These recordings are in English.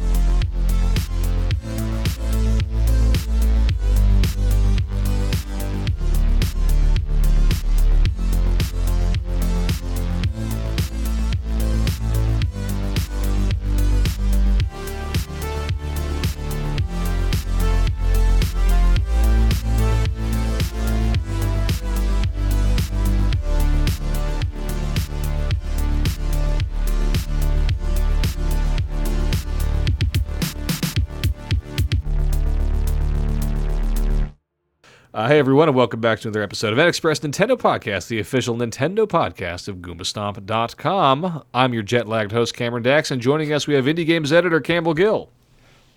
Uh, hey everyone, and welcome back to another episode of NXpress Nintendo Podcast, the official Nintendo podcast of GoombaStomp.com. I'm your jet-lagged host, Cameron Dax, and joining us we have indie games editor Campbell Gill.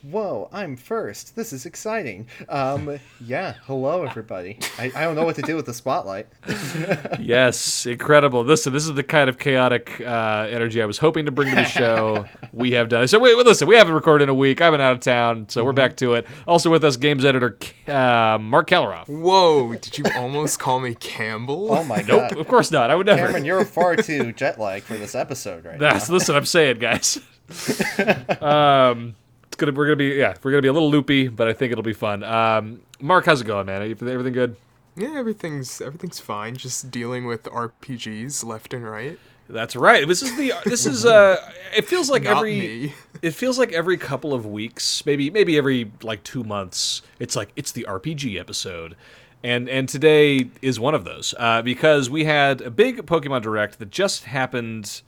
Whoa, I'm first. This is exciting. Um, yeah, hello everybody. I, I don't know what to do with the spotlight. yes, incredible. Listen, this is the kind of chaotic uh, energy I was hoping to bring to the show. we have done. So wait, wait, listen, we haven't recorded in a week. I've been out of town, so we're back to it. Also with us, games editor uh, Marc Kaliroff. Whoa, did you almost call me Campbell? Oh my Nope, god. of course not. I would never. Cameron, you're far too jet lagged for this episode right That's now. listen, I'm saying, guys. um, it's gonna we're gonna be yeah we're gonna be a little loopy, but I think it'll be fun. Um, Marc, how's it going, man? Everything good? Yeah, everything's everything's fine. Just dealing with RPGs left and right. That's right. This is the this is uh it feels like Not every me. it feels like every couple of weeks, maybe maybe every like 2 months, it's like it's the RPG episode. And and today is one of those. Uh, because we had a big Pokemon Direct that just happened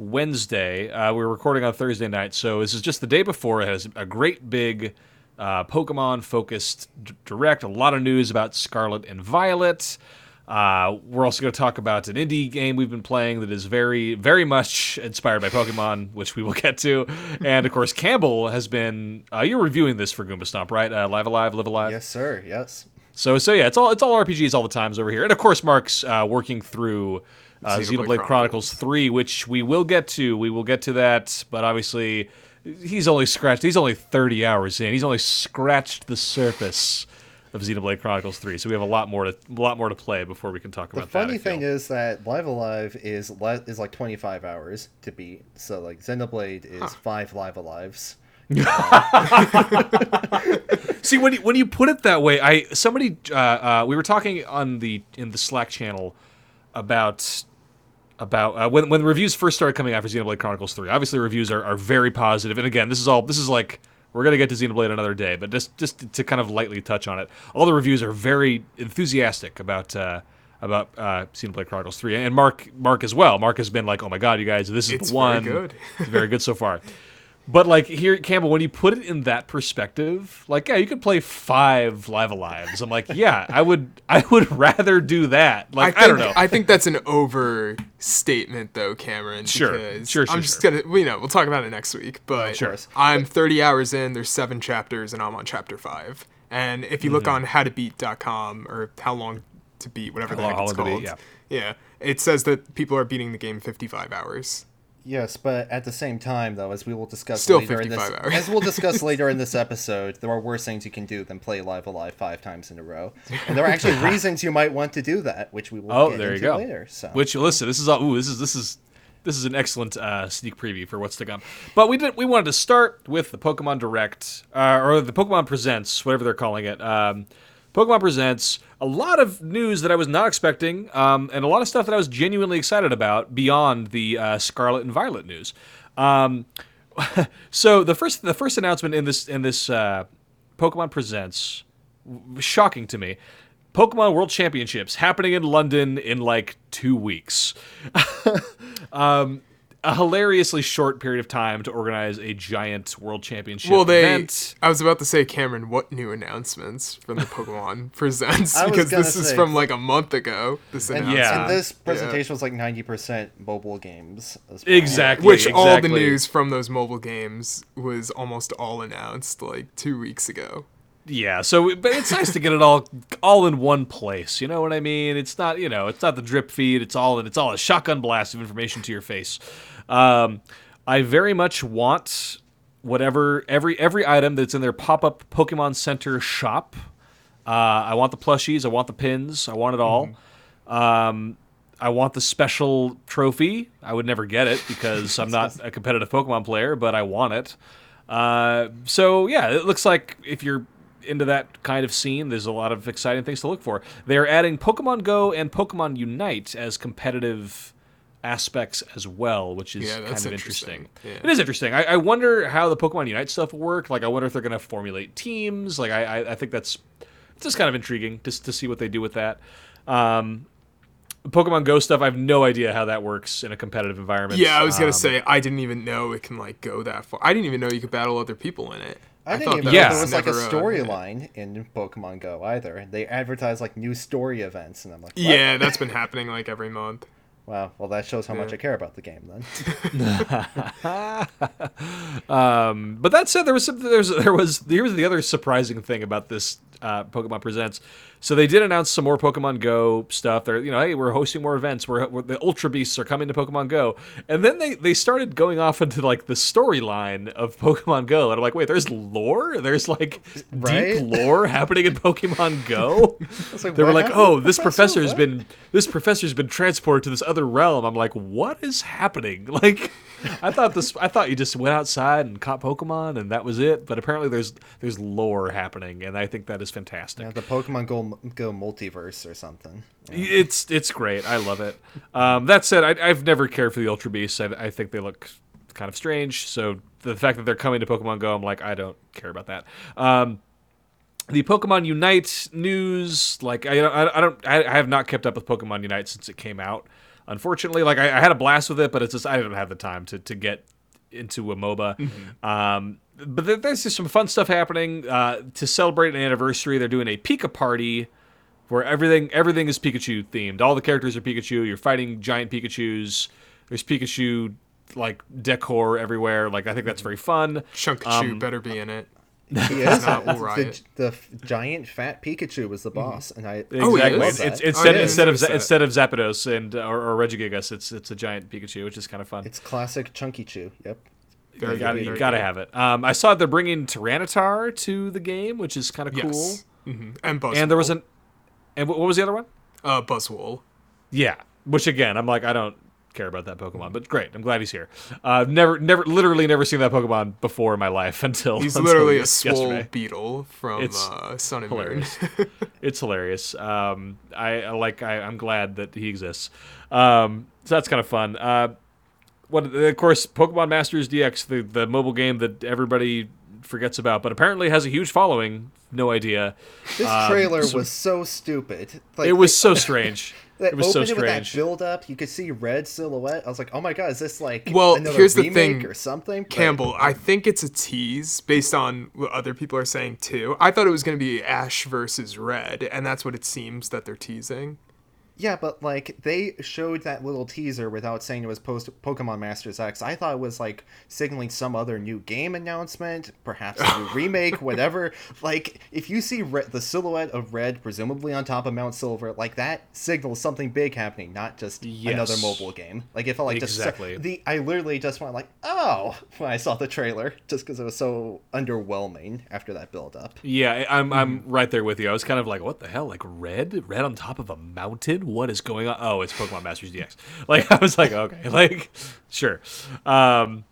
Wednesday. Uh, we are recording on Thursday night, so this is just the day before. It has a great big uh, Pokemon focused d- direct. A lot of news about Scarlet and Violet. Uh, we're also going to talk about an indie game we've been playing that is very, very much inspired by Pokemon, which we will get to. And of course, Campbell has been. Uh, you're reviewing this for Goomba Stomp, right? Uh, Live Alive, Live a Live. Yes, sir. Yes. So, so yeah, it's all it's all RPGs all the times over here. And of course, Marc's uh, working through uh, Xenoblade Xenoblade Chronicles. Chronicles Three, which we will get to. We will get to that, but obviously, he's only scratched. He's only thirty hours in. He's only scratched the surface of Xenoblade Chronicles Three. So we have a lot more to a lot more to play before we can talk The about that. The funny thing is that Live a Live is le- is like 25 hours to beat. So like Xenoblade is five Live a Lives. See, when you, when you put it that way, I somebody uh, uh, we were talking on the in the Slack channel about about uh, when when the reviews first started coming out for Xenoblade Chronicles Three. Obviously, reviews are, are very positive, and again, this is all this is like we're gonna get to Xenoblade another day, but just just to kind of lightly touch on it, all the reviews are very enthusiastic about. Uh, about uh, Xenoblade Chronicles 3 and Marc Marc as well. Marc has been like, "Oh my god, you guys, this is It's the very one." good. It's very good so far. But like here, Campbell, when you put it in that perspective, like yeah, you could play five Live a Lives. I'm like, yeah, I would, I would rather do that. Like I, think, don't know. I think that's an overstatement, though, Cameron. Sure, sure, sure, I'm just sure. gonna, you know, we'll talk about it next week. But Sure. I'm 30 hours in. There's seven chapters, and I'm on chapter five. And if you look Mm-hmm. on howtobeat.com or how long to beat, whatever the heck it's to Beat, called, yeah. yeah, it says that people are beating the game 55 hours. Yes, but at the same time, though, as we will discuss Still later in this, hours. as we'll discuss later in this episode, there are worse things you can do than play Live a Live five times in a row, and there are actually reasons you might want to do that, which we will oh, get there you into go. later. So, Which listen, this is all. Ooh, this is this is this is an excellent uh, sneak preview for what's to come. But we did we wanted to start with the Pokemon Direct uh, or the Pokemon Presents, whatever they're calling it. Um, Pokemon Presents, a lot of news that I was not expecting, um, and a lot of stuff that I was genuinely excited about beyond the uh, Scarlet and Violet news. Um, so the first the first announcement in this in this uh, Pokemon Presents, w- shocking to me. Pokemon World Championships happening in London in like two weeks. um, a hilariously short period of time to organize a giant World Championship Well, they. event. I was about to say, Cameron, what new announcements from the Pokemon Presents? Because gonna this is from like a month ago. This and, announcement. Yeah. and this presentation was like ninety percent mobile games. As well. Exactly. Which all the news from those mobile games was almost all announced like two weeks ago. Yeah, so but it's nice to get it all all in one place. You know what I mean? It's not you know it's not the drip feed. It's all it's all a shotgun blast of information to your face. Um, I very much want whatever every every item that's in their pop up Pokemon Center shop. Uh, I want the plushies. I want the pins. I want it all. Um, I want the special trophy. I would never get it because I'm not a competitive Pokemon player, but I want it. Uh, so yeah, it looks like if you're into that kind of scene, there's a lot of exciting things to look for. They are adding Pokemon Go and Pokemon Unite as competitive aspects as well, which is Yeah, kind of interesting. interesting. Yeah. It is interesting. I, I wonder how the Pokemon Unite stuff will work. Like, I wonder if they're going to formulate teams. Like, I, I, I think that's it's just kind of intriguing just to see what they do with that. Um, Pokemon Go stuff, I have no idea how that works in a competitive environment. Yeah, I was gonna Um, say I didn't even know it can like go that far. I didn't even know you could battle other people in it. I didn't even that know Yeah. there was like a never, storyline in Pokemon Go either. They advertise like new story events, and I'm like, what? Yeah, that's been happening like every month. Wow. Well, that shows how much I care about the game then. Um, but that said, there was some, there was there was here's the other surprising thing about this uh, Pokemon Presents. So they did announce some more Pokemon Go stuff. They're you know hey we're hosting more events. We're, we're the Ultra Beasts are coming to Pokemon Go, and then they they started going off into like the storyline of Pokemon Go, and I'm like wait there's lore there's like Right? deep lore happening in Pokemon Go. like, they were like happened oh this Professor? has been this professor's been transported to this other realm. I'm like what is happening like. I thought this. I thought you just went outside and caught Pokemon, and that was it. But apparently, there's there's lore happening, and I think that is fantastic. Yeah, the Pokemon Go Go multiverse or something. Yeah. It's it's great. I love it. Um, that said, I, I've never cared for the Ultra Beasts. I, I think they look kind of strange. So the fact that they're coming to Pokemon Go, I'm like, I don't care about that. Um, the Pokemon Unite news, like I, I, I don't, I, I have not kept up with Pokemon Unite since it came out. Unfortunately, like I, I had a blast with it, but it's just I didn't have the time to to get into a MOBA. Um, but there, there's just some fun stuff happening uh, to celebrate an anniversary. They're doing a Pika party where everything everything is Pikachu themed. All the characters are Pikachu. You're fighting giant Pikachu's. There's Pikachu like decor everywhere. Like I think that's very fun. Chunk Um, Chew better be in it. He is. not the, Riot. the f- giant fat Pikachu was the boss, and I Oh, he Exactly. is? It's, it's, love instead Oh, I didn't instead of notice that. instead of Zapdos and or, or Regigigas, it's it's a giant Pikachu, which is kind of fun. It's classic Chunky Chew. Yep. Very you gotta, good, you gotta good. have it. Um, I saw they're bringing Tyranitar to the game, which is kind of cool. Yes. hmm And. And there was an, and what was the other one? uh, Buzzwole. Yeah, which again, I'm like, I don't care about that Pokemon, but great. I'm glad he's here. Uh, never, never, literally never seen that Pokemon before in my life until He's until literally a swole beetle from It's uh, Sun and hilarious. Moon. It's hilarious. Um, I, I like. I, I'm glad that he exists. Um, so that's kind of fun. Uh, what of course, Pokemon Masters EX, the the mobile game that everybody forgets about, but apparently has a huge following. No idea. This Um, trailer so- was so stupid. Like, it was so strange. It was so opened it with that build up. You could see red silhouette. I was like, oh my god, is this like Well, another here's the remake thing, or something? But- Campbell, I think it's a tease based on what other people are saying too. I thought it was going to be Ash versus Red, and that's what it seems that they're teasing. Yeah, but like they showed that little teaser without saying it was post Pokemon Masters EX. I thought it was like signaling some other new game announcement, perhaps a new remake, whatever. Like if you see re- the silhouette of Red, presumably on top of Mount Silver, like that signals something big happening, not just another mobile game. Like it felt like Exactly. just the I literally just went like, oh, when I saw the trailer, just because it was so underwhelming after that build up. Yeah, I'm I'm right there with you. I was kind of like, what the hell? Like red, red on top of a mountain? What is going on? Oh, it's Pokemon Masters EX. Like I was like, okay, like sure. Um,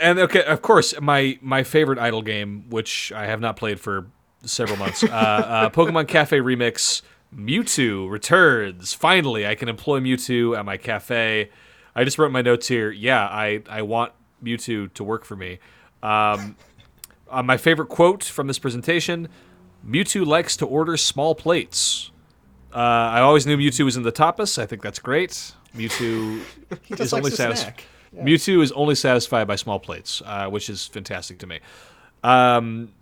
and okay, of course, my my favorite idle game, which I have not played for several months, uh, uh, Pokemon Cafe Remix. Mewtwo returns. Finally, I can employ Mewtwo at my cafe. I just wrote my notes here. Yeah, I I want Mewtwo to work for me. Um, uh, my favorite quote from this presentation Mewtwo likes to order small plates. Uh, I always knew Mewtwo was in the tapas. I think that's great. Mewtwo is only to satis- snack. Yeah. Mewtwo is only satisfied by small plates, uh, which is fantastic to me. Um,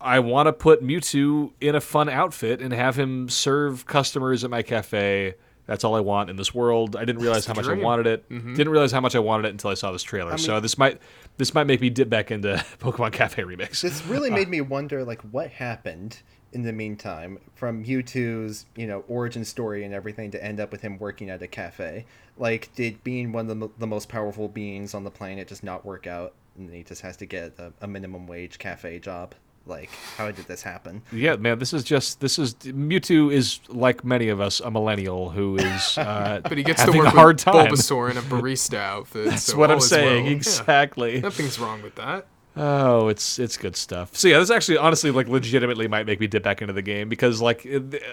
I want to put Mewtwo in a fun outfit and have him serve customers at my cafe. That's all I want in this world. I didn't realize how much I wanted it. Didn't realize how much I wanted it until I saw this trailer. so this might this might make me dip back into Pokemon Cafe Remix. This really made me wonder, like, what happened in the meantime from Mewtwo's, you know, origin story and everything to end up with him working at a cafe. Like, did being one of the, the most powerful beings on the planet just not work out, and he just has to get a, a minimum wage cafe job? Like, how did this happen? Yeah, man, this is just this is Mewtwo is like many of us a millennial who is uh, But he gets having to work a hard with time. Bulbasaur in a barista outfit. That's so what I'm saying well. Yeah. exactly. Nothing's wrong with that. Oh, it's it's good stuff. So yeah, this actually honestly like legitimately might make me dip back into the game because like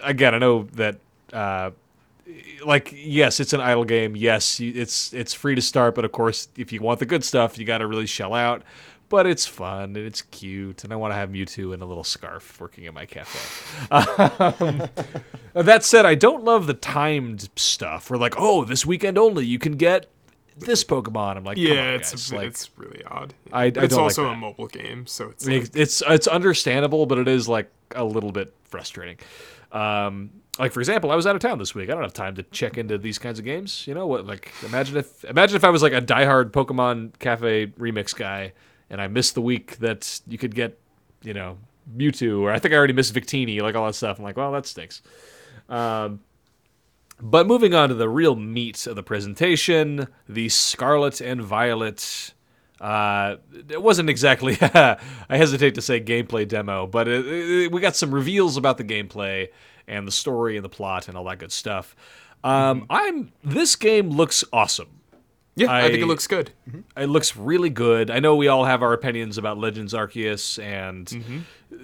again, I know that uh like yes, it's an idle game. Yes, it's it's free to start, but of course, if you want the good stuff, you got to really shell out. But it's fun and it's cute, and I want to have Mewtwo in a little scarf working in my cafe. Um, that said, I don't love the timed stuff. Where like, oh, this weekend only, you can get this Pokemon. I'm like, Yeah, on, it's guys. like, it's really odd. I- I it's don't like also a mobile game, so it's like, it's it's understandable, but it is like a little bit frustrating. Um, like for example, I was out of town this week. I don't have time to check into these kinds of games. You know what? Like imagine if imagine if I was like a diehard Pokemon Cafe remix guy, and I missed the week that you could get, you know, Mewtwo, or I think I already missed Victini, like all that stuff. I'm like, well, that stinks. Um, but moving on to the real meat of the presentation, the Scarlet and Violet. Uh, it wasn't exactly, I hesitate to say gameplay demo, but it, it- we got some reveals about the gameplay and the story and the plot and all that good stuff. Um, I'm this game looks awesome. yeah, I, think it looks good. It looks really good. I know we all have our opinions about Legends Arceus and,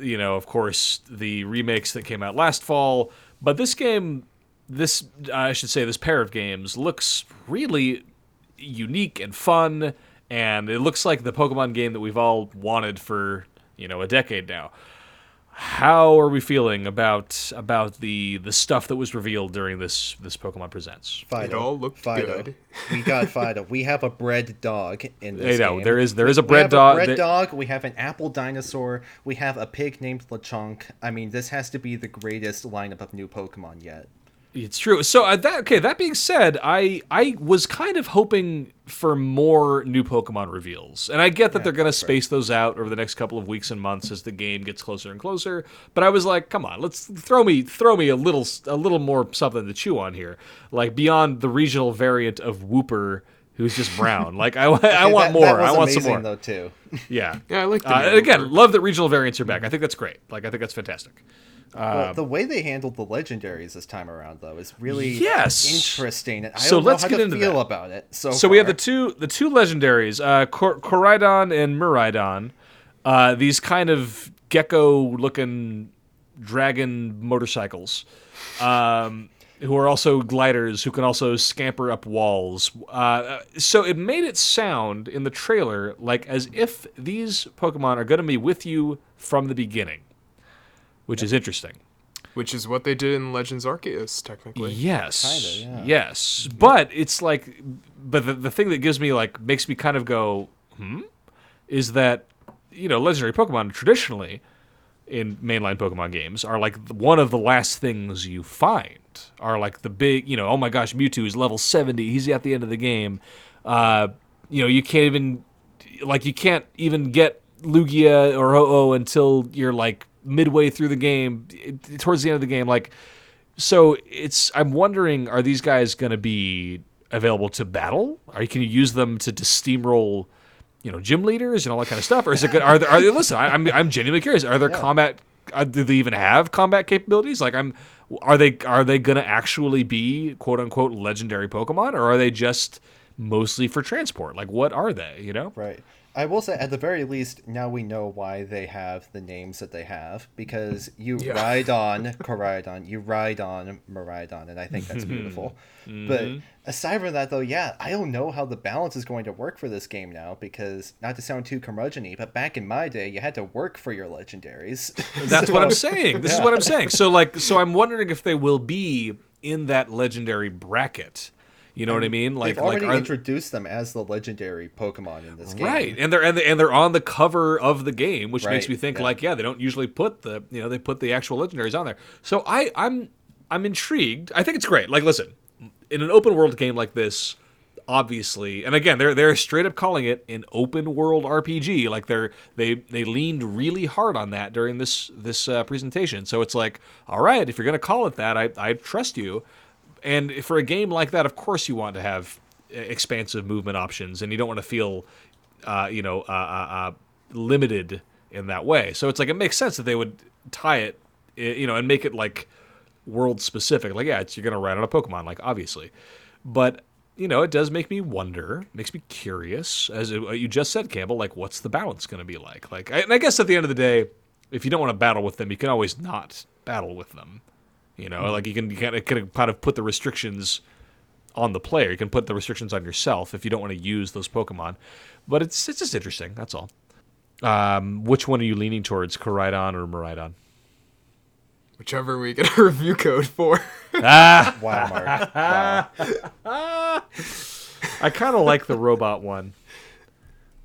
you know, of course, the remakes that came out last fall. But this game, this, I should say, this pair of games looks really unique and fun. And it looks like the Pokemon game that we've all wanted for, you know, a decade now. How are we feeling about about the the stuff that was revealed during this this Pokemon Presents? Fidough. all looked Fidough. good. We got Fidough. We have a bread dog in Hey, this no, game. there is there is a We bread have dog. A bread that- dog. We have an apple dinosaur. We have a pig named Lechonk. I mean, this has to be the greatest lineup of new Pokemon yet. It's true. So uh, that okay. That being said, I I was kind of hoping for more new Pokemon reveals, and I get that they're going to space those out over the next couple of weeks and months as the game gets closer and closer. But I was like, come on, let's throw me throw me a little a little more something to chew on here, like beyond the regional variant of Wooper. Who's just brown? Like I, I want That- more. That was I want amazing, some more. though too. Yeah, Yeah, I like the Uh, again, love that regional variants are back. I think that's great. Like I think that's fantastic. Well, the way they handled the legendaries this time around, though, is really Yes. interesting. I So don't let's how get to into feel that. about it. So, So we have the two the two legendaries, uh, Cor- Koraidon and Miraidon. Uh, these kind of gecko-looking dragon motorcycles, um, who are also gliders, who can also scamper up walls. Uh, so it made it sound in the trailer like as if these Pokemon are going to be with you from the beginning, which is interesting. which is what they did in Legends Arceus, technically. Yes. Kinda, yeah. Yes. But it's like but the, the thing that gives me like makes me kind of go, hmm? Is that you know, legendary Pokemon traditionally in mainline Pokemon games are like one of the last things you find. Are like the big, you know, oh my gosh, Mewtwo is level 70. He's at the end of the game. Uh, you know, you can't even like you can't even get Lugia or Ho-Oh until you're like midway through the game, towards the end of the game like so it's I'm wondering, are these guys going to be available to battle? Are you can you use them to, to steamroll, you know, gym leaders and all that kind of stuff? Or is it good? Are there? Are they, listen, I, I'm I'm genuinely curious. Are there combat? Uh, do they even have combat capabilities? Like I'm, are they are they to actually be quote unquote legendary Pokemon, or are they just mostly for transport? Like what are they? You know? Right. I will say, at the very least, now we know why they have the names that they have because you Yeah. ride on Koraidon, you ride on Miraidon, and I think that's hmm. beautiful. Hmm. But aside from that, though, yeah, I don't know how the balance is going to work for this game now because, not to sound too curmudgeon but back in my day, you had to work for your legendaries. That's what I'm saying. This is what I'm saying. So like, so I'm wondering if they will be in that legendary bracket. You know what I mean? Like, They've already like introduced them as the legendary Pokemon in this game. right, and they're and they're, and they're on the cover of the game, which makes me think yeah. like, yeah, they don't usually put the you know they put the actual legendaries on there. So I I'm I'm intrigued. I think it's great. Like, listen, in an open world game like this. Obviously, and again, they're they're straight up calling it an open world RPG. Like they're they they leaned really hard on that during this this uh, presentation. So it's like, all right, if you're gonna call it that, I I trust you. And for a game like that, of course, you want to have uh, expansive movement options, and you don't want to feel, uh, you know, uh, uh, uh, limited in that way. So it's like it makes sense that they would tie it, you know, and make it like world specific. Like, yeah, you're gonna ride on a Pokemon, like obviously, but you know, it does make me wonder, makes me curious. As it, you just said, Campbell, like, what's the balance to be like? Like, and I guess at the end of the day, if you don't want to battle with them, you can always not battle with them. You know, like you can you can, can kind of put the restrictions on the player. You can put the restrictions on yourself if you don't want to use those Pokemon. But it's it's just interesting. That's all. Um, which one are you leaning towards, Koraidon or Miraidon? Whichever we get a review code for. ah, Wow, Marc. Wow. I kind of like the robot one.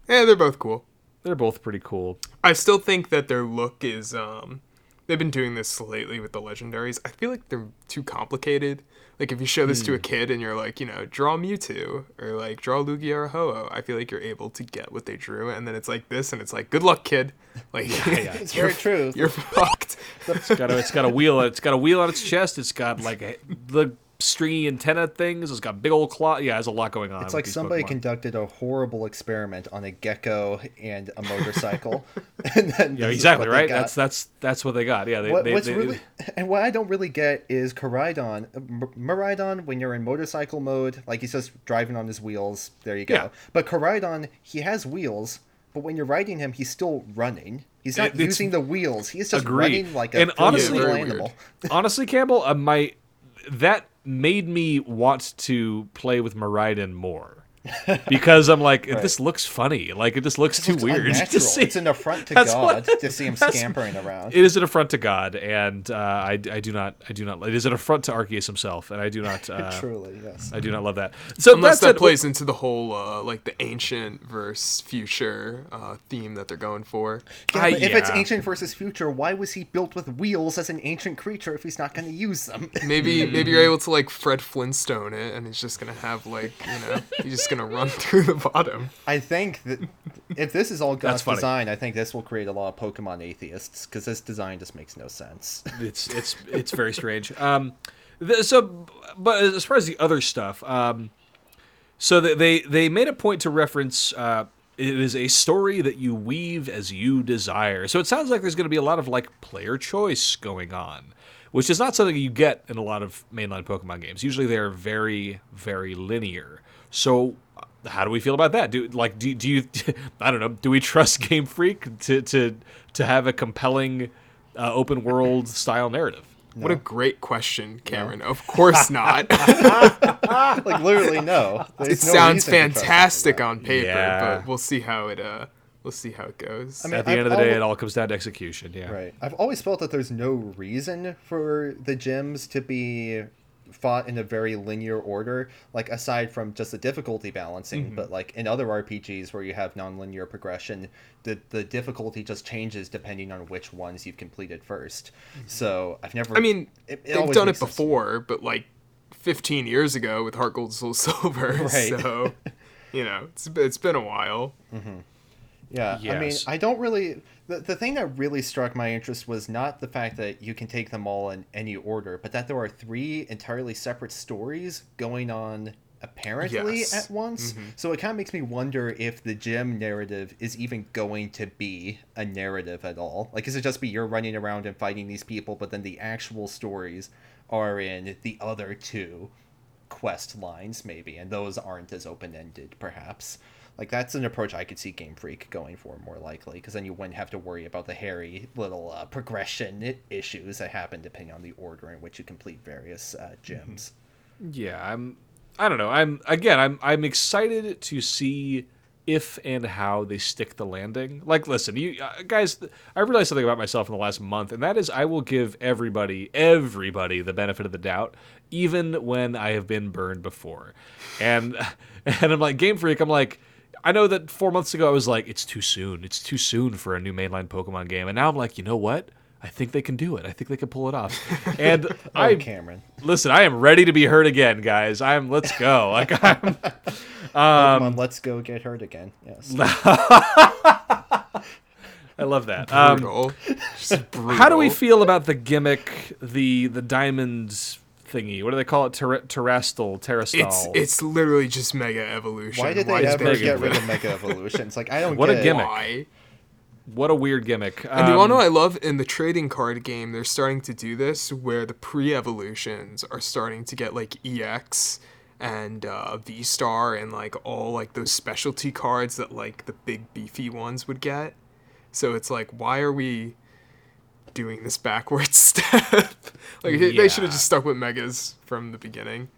yeah, they're both cool. They're both pretty cool. I still think that their look is um they've been doing this lately with the legendaries. I feel like they're too complicated. Like if you show this Hmm. to a kid and you're like, you know, draw Mewtwo or like draw Lugia or Ho-Oh, I feel like you're able to get what they drew and then it's like this and it's like, good luck, kid. Like yeah, yeah. It's very true. you're fucked. It's got a, it's got a wheel. It's got a wheel on its chest. It's got like a, the stringy antenna things. It's got big old claw. Yeah, there's a lot going on. It's like somebody Pokemon. conducted a horrible experiment on a gecko and a motorcycle. and then Yeah, exactly right. That's that's that's what they got. Yeah, they, what, they, what's they- really and what I don't really get is Koraidon. M- Miraidon, when you're in motorcycle mode, like he's just driving on his wheels. There you go. Yeah. But Koraidon, he has wheels, but when you're riding him, he's still running. He's not It- using the wheels. He's just Agreed. running like a And honestly- physical Very weird. animal. honestly, Campbell, uh, my that made me want to play with Miraidon more. because I'm like, this looks funny. Like it just looks too It's weird to unnatural. see. It's an affront to That's God what- to see him scampering around. It is an affront to God, and uh, I, I do not, I do not. It is an affront to Arceus himself, and I do not, uh, Truly, yes. I do not love that. So Unless that's that plays into the whole uh, like the ancient versus future uh, theme that they're going for. Yeah, I- but if it's ancient versus future, why was he built with wheels as an ancient creature if he's not going to use them? Maybe maybe you're able to like Fred Flintstone it, and it's just gonna have like you know he's just gonna run through the bottom. I think that if this is all God's design, I think this will create a lot of Pokemon atheists because this design just makes no sense. it's it's it's very strange. Um, th- so, but as far as the other stuff, um, so they they, they made a point to reference. Uh, it is a story that you weave as you desire. So it sounds like there's going to be a lot of like player choice going on, which is not something you get in a lot of mainline Pokemon games. Usually they're very very linear. So how do we feel about that? Do like do, do you I don't know, do we trust Game Freak to to to have a compelling uh, open world style narrative? What a great question, Cameron. Of course not. like literally, no. it no sounds reason to trust fantastic on paper, Yeah. but we'll see how it uh we'll see how it goes. I mean, At the I've end of the day, alwa- it all comes down to execution. Yeah. Right. I've always felt that there's no reason for the gyms to be fought in a very linear order, like aside from just the difficulty balancing, Mm-hmm. but like in other RPGs where you have non-linear progression, the the difficulty just changes depending on which ones you've completed 1st So I've never I mean, it- it they've done it before, but like 15 years ago with Heart Gold Soul Silver. Right. So, you know, it's it's been a while. Yeah, I mean, I don't really. The, the thing that really struck my interest was not the fact that you can take them all in any order, but that there are three entirely separate stories going on apparently Yes. at once. Mm-hmm. So it kind of makes me wonder if the gym narrative is even going to be a narrative at all. Like, is it just be you're running around and fighting these people, but then the actual stories are in the other two quest lines, maybe, and those aren't as open ended, perhaps. Like that's an approach I could see Game Freak going for more likely, because then you wouldn't have to worry about the hairy little uh, progression issues that happen depending on the order in which you complete various uh, gyms. Yeah, I'm. I don't know. I'm again. I'm. I'm excited to see if and how they stick the landing. Like, listen, you uh, guys. I realized something about myself in the last month, and that is, I will give everybody, everybody, the benefit of the doubt, even when I have been burned before. And and I'm like Game Freak. I'm like. I know that four months ago I was like, it's too soon. It's too soon for a new mainline Pokemon game. And now I'm like, you know what? I think they can do it. I think they can pull it off. And Oh, I Cameron. listen, I am ready to be hurt again, guys. I'm let's go. Like I'm Um, Pokemon, let's go get hurt again. Yes. I love that. Um, Brutal. Just brutal. how do we feel about the gimmick, the the diamond thingy? What do they call it? Ter- terrestrial, terrestrial. It's it's literally just Mega Evolution. Why did they is ever there- get rid of Mega Evolutions? Like I don't What a get it. gimmick. Why? what a weird gimmick. And do you want to know Um, I love in the trading card game? They're starting to do this where the pre-evolutions are starting to get like EX, and uh, V Star and like all like those specialty cards that like the big beefy ones would get. So it's like, why are we doing this backwards step? like they- they should have just stuck with megas from the beginning.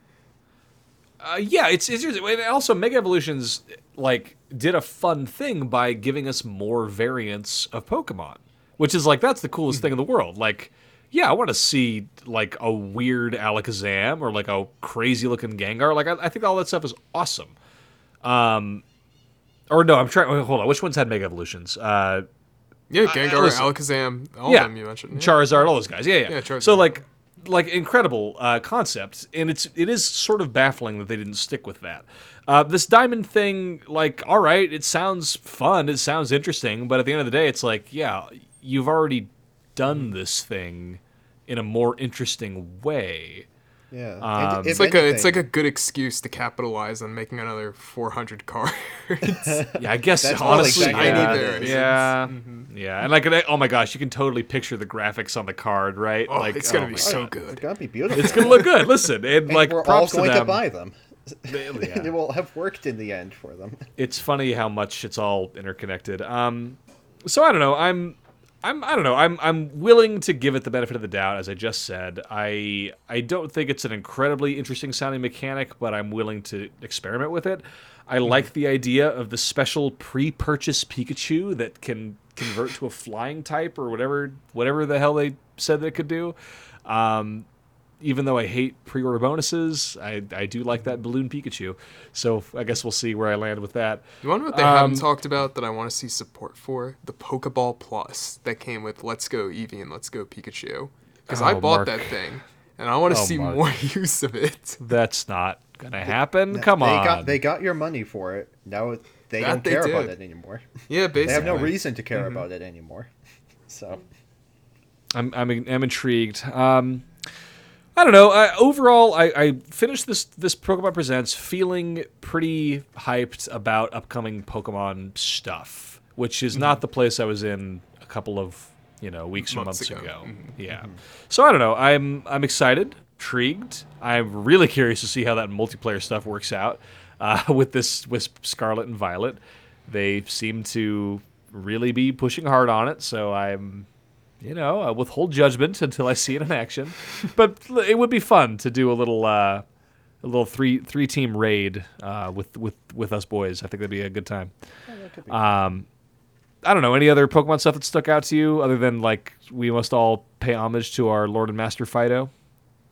Uh, yeah, it's it's also Mega Evolutions like did a fun thing by giving us more variants of Pokemon, which is like that's the coolest thing in the world. Like, yeah, I want to see like a weird Alakazam or like a crazy looking Gengar. Like, I, I think all that stuff is awesome. Um, or no, I'm trying. Hold on, which ones had Mega Evolutions? Uh, Yeah, Gengar, listen. Alakazam, all yeah, of them you mentioned. Yeah. Charizard, all those guys. Yeah, yeah. Yeah, Charizard. So like, like incredible uh, concept, and it's it is sort of baffling that they didn't stick with that. Uh, this diamond thing, like, all right, it sounds fun, it sounds interesting, but at the end of the day, it's like, yeah, you've already done this thing in a more interesting way. Yeah. Um, And It's if like a it's like a good excuse to capitalize on making another 400 cards. Yeah, I guess That's honestly, exactly yeah, what it is. yeah, yeah, and like, oh my gosh, you can totally picture the graphics on the card, right? Oh, like, it's gonna oh be my so God. good. It's gonna be beautiful. It's gonna look good. Listen, and, And like we're all going to to, buy them. They- yeah. it will have worked in the end for them. it's funny how much it's all interconnected. Um, so I don't know. I'm, I'm, I don't know. I'm, I'm willing to give it the benefit of the doubt, as I just said. I, I don't think it's an incredibly interesting sounding mechanic, but I'm willing to experiment with it. I like the idea of the special pre-purchase Pikachu that can convert to a flying type or whatever, whatever the hell they said that it could do. Um, even though I hate pre-order bonuses, I, I do like that balloon Pikachu. So I guess we'll see where I land with that. You want to know what they Um, haven't talked about that I want to see support for? The Pokeball Plus that came with Let's Go Eevee and Let's Go Pikachu. Because I Oh, bought Marc. that thing, and I want to Oh, see Marc. more use of it. That's not gonna happen. Come they on. Got, they got your money for it. Now they That don't they care about did. it anymore. Yeah, basically. They have no reason to Mm-hmm. care about it anymore. So I'm, I'm I'm intrigued. Um, I don't know. I, overall, I, I finished this this Pokemon Presents feeling pretty hyped about upcoming Pokemon stuff, which is not mm-hmm. the place I was in a couple of you know weeks or Months months ago. ago. Mm-hmm. Yeah. Mm-hmm. So I don't know. I'm I'm excited, intrigued. I'm really curious to see how that multiplayer stuff works out uh, with this with Scarlet and Violet. They seem to really be pushing hard on it, so I'm you know, I withhold judgment until I see it in action. but it would be fun to do a little uh, a little three three team raid uh, with with with us boys. I think that'd be a good time. Um, I don't know any other Pokemon stuff that stuck out to you other than like we must all pay homage to our Lord and Master Fidough.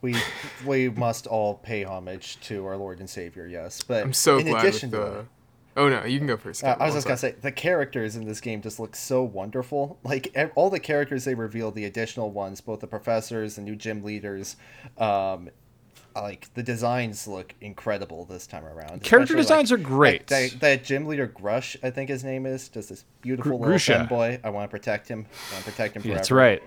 we we must all pay homage to our Lord and Savior. Yes, but I'm so in glad with addition to the. That, Oh no, you can go first. Uh, I was just gonna say the characters in this game just look so wonderful. Like ev- all the characters they reveal, the additional ones, both the professors, and new gym leaders, um, like the designs look incredible this time around. Character Especially, designs like, are great. That, that, that gym leader Grush, I think his name is, does this beautiful Gr- little Grusha. boy. I want to protect him. I want to protect him forever. That's right.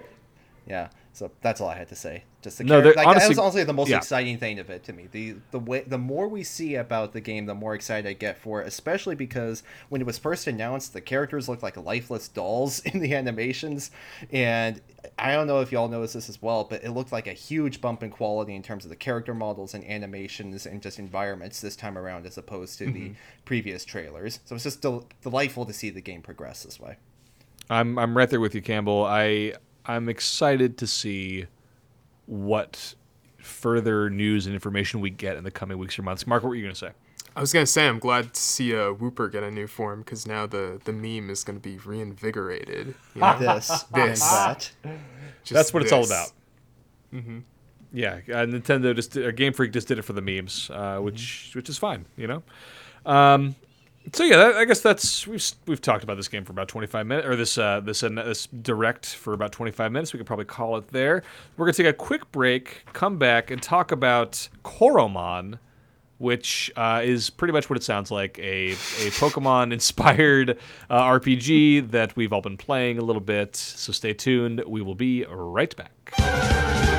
Yeah. So that's all I had to say. Just the No, char- they're- that was honestly the most yeah. exciting thing of it to me. The the way the more we see about the game, the more excited I get for it. Especially because when it was first announced, the characters looked like lifeless dolls in the animations, and I don't know if y'all noticed this as well, but it looked like a huge bump in quality in terms of the character models and animations and just environments this time around, as opposed to the Mm-hmm. previous trailers. So it's just del- delightful to see the game progress this way. I'm I'm right there with you, Campbell. I I'm excited to see what further news and information we get in the coming weeks or months. Marc, what were you gonna say? I was gonna say I'm glad to see uh, Wooper get a new form because now the the meme is gonna be reinvigorated. You know? This, This. that. Just That's what it's all this. about. Yeah, uh, Nintendo just did, uh, Game Freak just did it for the memes, uh, which which is fine, you know. Um, so yeah, I guess that's we've we've talked about this game for about twenty five minutes, or this uh, this uh, this direct for about twenty five minutes. We could probably call it there. We're gonna take a quick break, come back, and talk about Coromon, which uh, is pretty much what it sounds like a, a Pokemon inspired uh, RPG that we've all been playing a little bit. So stay tuned. We will be right back.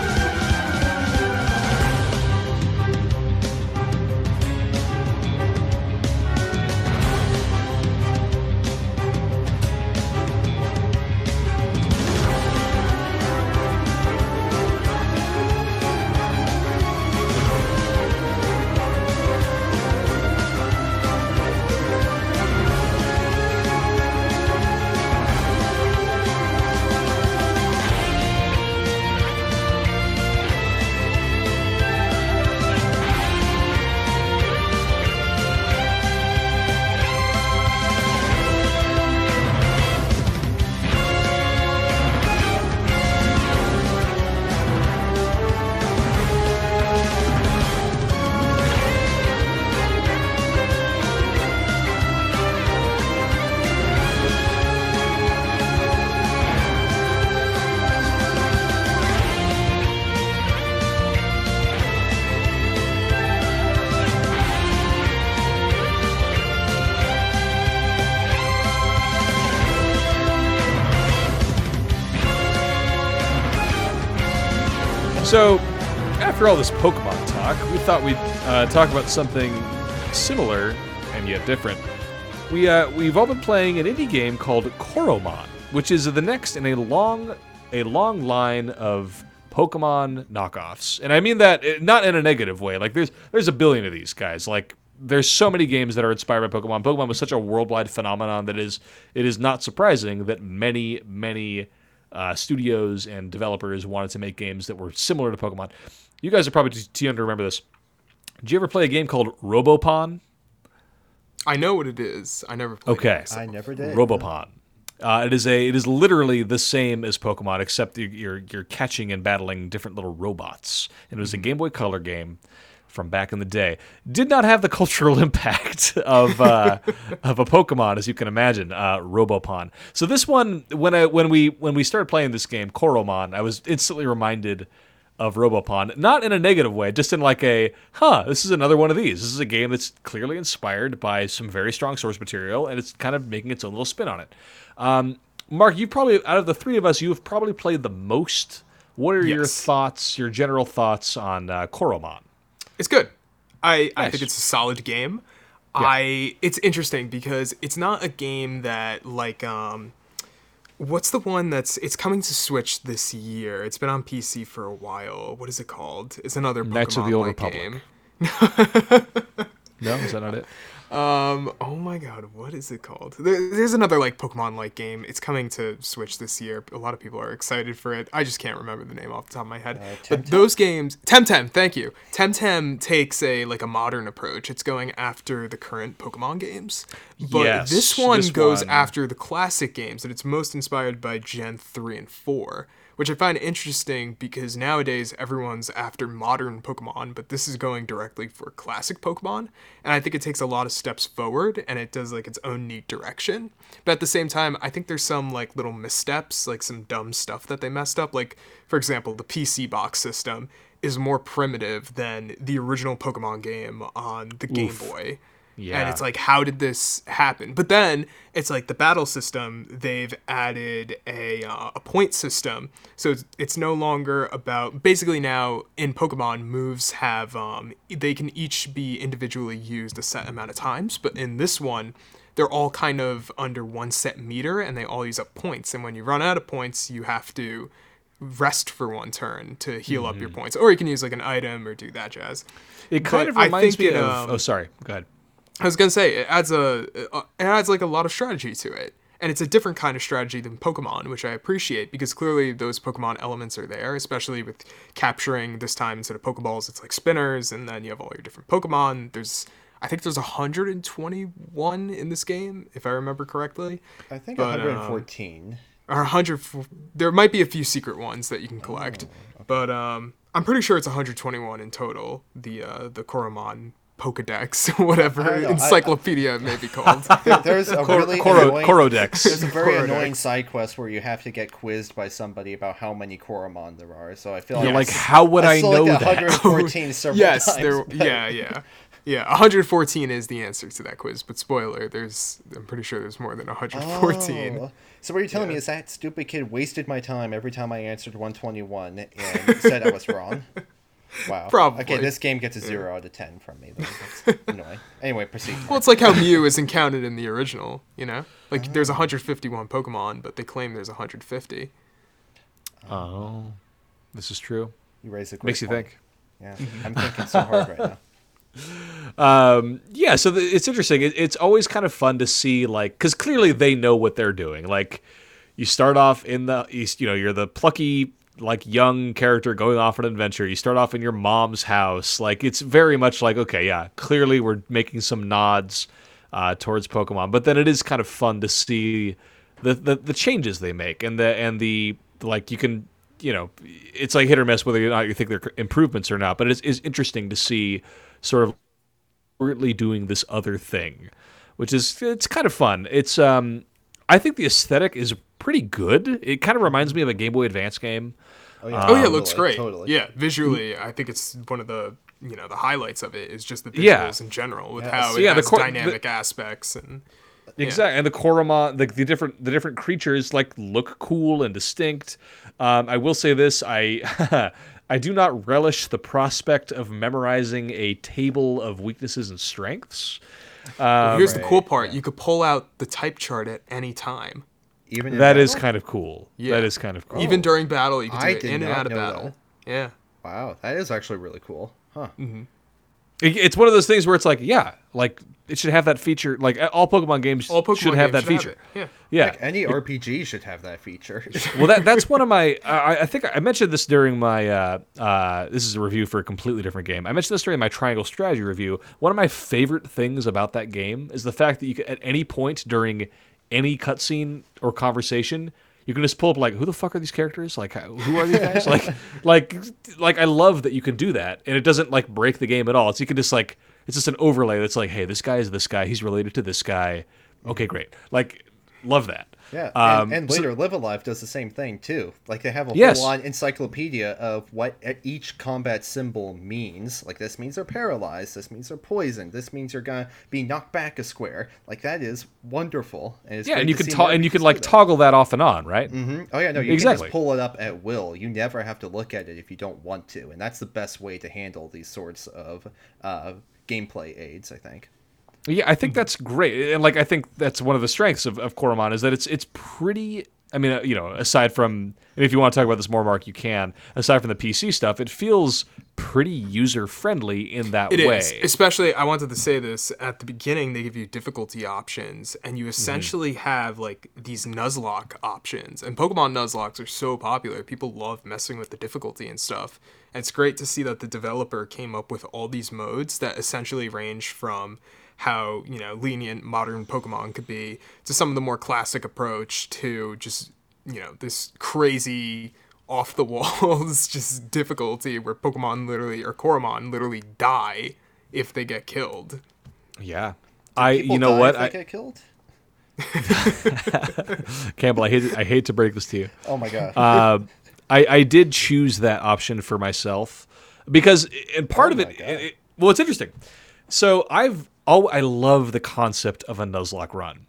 After all this Pokemon talk, we thought we'd uh, talk about something similar and yet different. We uh, we've all been playing an indie game called Coromon, which is the next in a long a long line of Pokemon knockoffs, and I mean that eh, not in a negative way. Like there's there's a billion of these guys. Like there's so many games that are inspired by Pokemon. Pokemon was such a worldwide phenomenon that is it is not surprising that many many uh, studios and developers wanted to make games that were similar to Pokemon. You guys are probably too too young to remember this. Did you ever play a game called Robopon? I know what it is. I never played Okay. it. myself. I never did. Robopon. Uh, it is a it is literally the same as Pokemon, except you're, you're you're catching and battling different little robots. And it was a Game Boy Color game from back in the day. Did not have the cultural impact of uh, of a Pokemon, as you can imagine. Uh, Robopon. So this one, when I when we when we started playing this game, Coromon, I was instantly reminded of Robopon, not in a negative way, just in like a, huh, this is another one of these. This is a game that's clearly inspired by some very strong source material, and it's kind of making its own little spin on it. Um, Marc, you probably, out of the three of us, you have probably played the most. What are your thoughts, your general thoughts on uh, Coromon? It's good. I, I think it's a solid game. I it's interesting because it's not a game that like um what's the one that's it's coming to Switch this year. It's been on PC for a while. What is it called? It's another Knights of the Old Republic. game. No, is that not it? Um, oh my god, what is it called? There, there's another like Pokemon like game. It's coming to Switch this year. A lot of people are excited for it. I just can't remember the name off the top of my head. but those games, Temtem, thank you. Temtem takes a like a modern approach. It's going after the current Pokemon games. But Yes, this one this goes one- after the classic games and it's most inspired by Gen 3 and 4 which I find interesting because nowadays everyone's after modern Pokemon, but this is going directly for classic Pokemon. And I think it takes a lot of steps forward and it does like its own neat direction. But at the same time, I think there's some like little missteps, like some dumb stuff that they messed up. Like, for example, the PC box system is more primitive than the original Pokemon game on the Game Boy. Yeah. And it's like, how did this happen? But then it's like the battle system, they've added a, uh, a point system. So it's, it's no longer about, basically now in Pokemon, moves have, um, they can each be individually used a set amount of times. But in this one, they're all kind of under one set meter and they all use up points. And when you run out of points, you have to rest for one turn to heal up Mm-hmm. your points. Or you can use like an item or do that jazz. It kind But of reminds me it, of. um, oh, sorry. Go ahead. I was gonna say it adds a it adds like a lot of strategy to it, and it's a different kind of strategy than Pokemon, which I appreciate because clearly those Pokemon elements are there, especially with capturing this time instead of Pokeballs, it's like spinners, and then you have all your different Pokemon. There's I think there's 121 in this game, if I remember correctly, I think But, um, 114. or 100. There might be a few secret ones that you can collect, but um, I'm pretty sure it's 121 in total. The uh, the Coromon Pokedex, whatever I I- encyclopedia it may be called. There- there's a really Koro, annoying, Korodex. There's a very Korodex. annoying side quest where you have to get quizzed by somebody about how many Coromon there are. So I feel You're like like, how would I saw know like that? 114 several yes, times. there. but- Yeah, yeah, yeah. 114 is the answer to that quiz, but spoiler, there's. I'm pretty sure there's more than 114. Oh. So what you're telling me is that stupid kid wasted my time every time I answered 121 and said I was wrong. Wow. Probably. Okay, this game gets a zero out of ten from me. Though. That's annoying. Anyway, proceed. Well, it's like how Mew isn't counted in the original. You know, like there's 151 Pokemon, but they claim there's 150. Oh, this is true. You raise a great Makes you point. think. Yeah, I'm thinking so hard right now. Um, yeah, so the, it's interesting. It, it's always kind of fun to see, like, because clearly they know what they're doing. Like, you start off in the, east, you know, you're the plucky, like, young character going off on an adventure. You start off in your mom's house. Like, it's very much like, okay, yeah, clearly we're making some nods uh, towards Pokemon, but then it is kind of fun to see the, the the changes they make and the and the like. You can, you know, it's like hit or miss whether or not you think they're improvements or not. But it's, it's interesting to see sort of deliberately doing this other thing, which is it's kind of fun. It's um I think the aesthetic is pretty good. It kind of reminds me of a Game Boy Advance game. Oh yeah, Oh yeah, it um, looks totally, great. Totally. Yeah, visually, mm-hmm. I think it's one of the you know the highlights of it is just the visuals Yeah. in general with Yeah, how so it yeah, the has cor- the- dynamic aspects and Exactly, and the Coromon, the, the different the different creatures like look cool and distinct. Um, I will say this: I I do not relish the prospect of memorizing a table of weaknesses and strengths. Here's the um, cool part: you could pull out the type chart at any time. Even in That is battle? kind of cool. Yeah. That is kind of cool. Even during battle, you can do I it in and out of know battle. Yeah. wow, that is actually really cool, huh? It- It's one of those things where it's like, yeah, like it should have that feature. Like all Pokemon games All Pokemon should have games that should feature. it. Yeah. Yeah. Like any RPG should have that feature. well, that that's one of my. I, I think I mentioned this during my. Uh, uh, this is a review for a completely different game. I mentioned this during my Triangle Strategy review. One of my favorite things about that game is the fact that you can, at any point during any cutscene or conversation, you can just pull up like, who the fuck are these characters? Like, who are these guys? like, like, like I love that you can do that, and it doesn't like break the game at all. It's you can just like, it's just an overlay that's like, hey, this guy is this guy. He's related to this guy. Okay, great. Like, love that. Yeah, Um, and, and so- later Live a Live does the same thing too. Like they have a Yes. full-on encyclopedia of what each combat symbol means. Like this means they're paralyzed. This means they're poisoned. This means you're gonna be knocked back a square. Like that is wonderful. And it's yeah, and you to can see to- more and you can like toggle that off and on, right? Mhm. Oh yeah, no, you Exactly. can just pull it up at will. You never have to look at it if you don't want to, and that's the best way to handle these sorts of uh, gameplay aids. I think. Yeah, I think that's great, and like I think that's one of the strengths of, of Coromon is that it's it's pretty. I mean, uh, you know, aside from and if you want to talk about this more, Mark, you can. Aside from the PC stuff, it feels pretty user friendly in that It is, way. Especially, I wanted to say this at the beginning. They give you difficulty options, and Mm-hmm. you essentially have like these Nuzlocke options. And Pokemon Nuzlockes are so popular; people love messing with the difficulty and stuff. And it's great to see that the developer came up with all these modes that essentially range from how you know lenient modern Pokemon could be to some of the more classic approach to just you know this crazy off the walls just difficulty where Pokemon literally or Coromon literally die if they get killed. yeah, I you know die what if they I, get killed. Campbell, I hate I hate to break this to you. Oh my god. uh, I, I did choose that option for myself because, and part Oh of it, it- well, it's interesting. So I've, oh, I love the concept of a Nuzlocke run.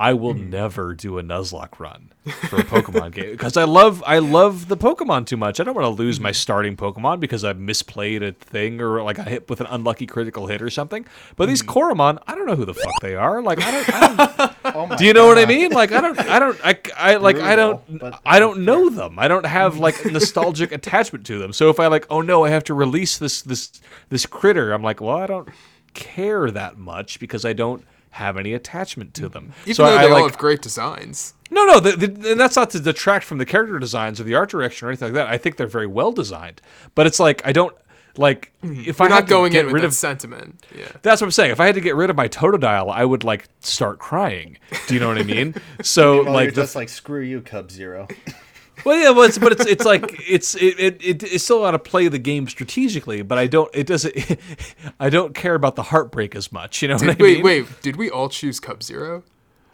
I will Hmm. never do a Nuzlocke run for a Pokemon game because I love I love the Pokemon too much. I don't want to lose my starting Pokemon because I've misplayed a thing or like I hit with an unlucky critical hit or something. But these Hmm. Coromon, I don't know who the fuck they are. Like I don't, I don't oh do you know what I mean? Like I don't, I don't, I, I like I don't, but- I don't know them. I don't have like nostalgic attachment to them. So if I like, oh no, I have to release this this this critter, I'm like, well, I don't care that much because I don't have any attachment to them. Even so though I, they all like, have great designs. no, no, the, the, and that's not to detract from the character designs or the art direction or anything like that. I think they're very well designed, but it's like I don't like mm-hmm. if I You're had not to going get in with rid of sentiment. Yeah. that's what I'm saying. If I had to get rid of my Totodile, I would like start crying. Do you know what I mean? So Well, like you're the just like screw you, Cubzero. Well, yeah, but it's but it's it's like it's it, it, it it's still got to play the game strategically, but I don't it doesn't I don't care about the heartbreak as much. You know what I Did, wait, mean? wait. Did we all choose Cubzero?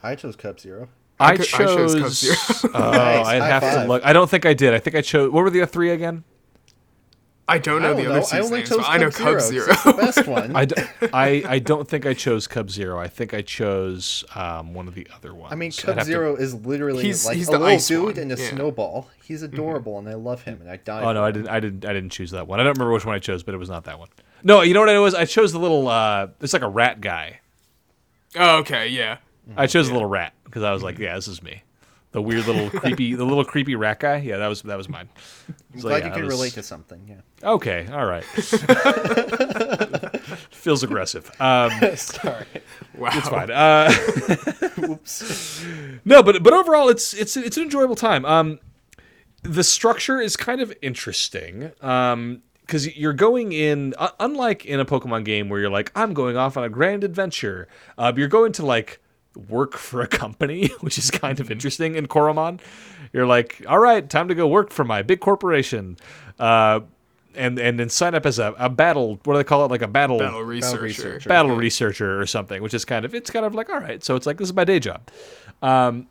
I chose Cubzero. I I chose. chose Cubzero. oh, Nice, I'd high have to look. I don't think I did. I think I chose. What were the three again? I don't know I don't the know. other I two only names, chose but I know Cub Cub Zero. Zero. It's the best one. I, d- I, I don't think I chose Cubzero. I think I chose um, one of the other ones. I mean, I'd Cub have to- Zero is literally He's- like he's a little dude one, and a yeah. Mm-hmm. snowball. He's adorable, and I love him, and I die. Oh no, for I didn't. I didn't. I didn't choose that one. I don't remember which one I chose, but it was not that one. No, you know what it was? I chose the little. uh It's like a rat guy. oh, okay, yeah. I chose a little rat because I was like, yeah, this is me. The weird little creepy, the little creepy rat guy. Yeah, that was that was mine. I'm So, glad yeah, you can was- relate to something. Yeah. Okay, all right. Feels aggressive. Um, Sorry. Wow. it's fine. Uh, Oops. no, but but overall, it's it's it's an enjoyable time. Um, the structure is kind of interesting. Um, because you're going in, uh, unlike in a Pokemon game where you're like, I'm going off on a grand adventure. Uh, you're going to like work for a company, which is kind of interesting in Coromon. You're like, all right, time to go work for my big corporation. Uh, and and then sign up as a, a battle. What do they call it? Like a battle Battle researcher. researcher. battle researcher or something, which is kind of it's kind of like all right. So it's like this is my day job. Um,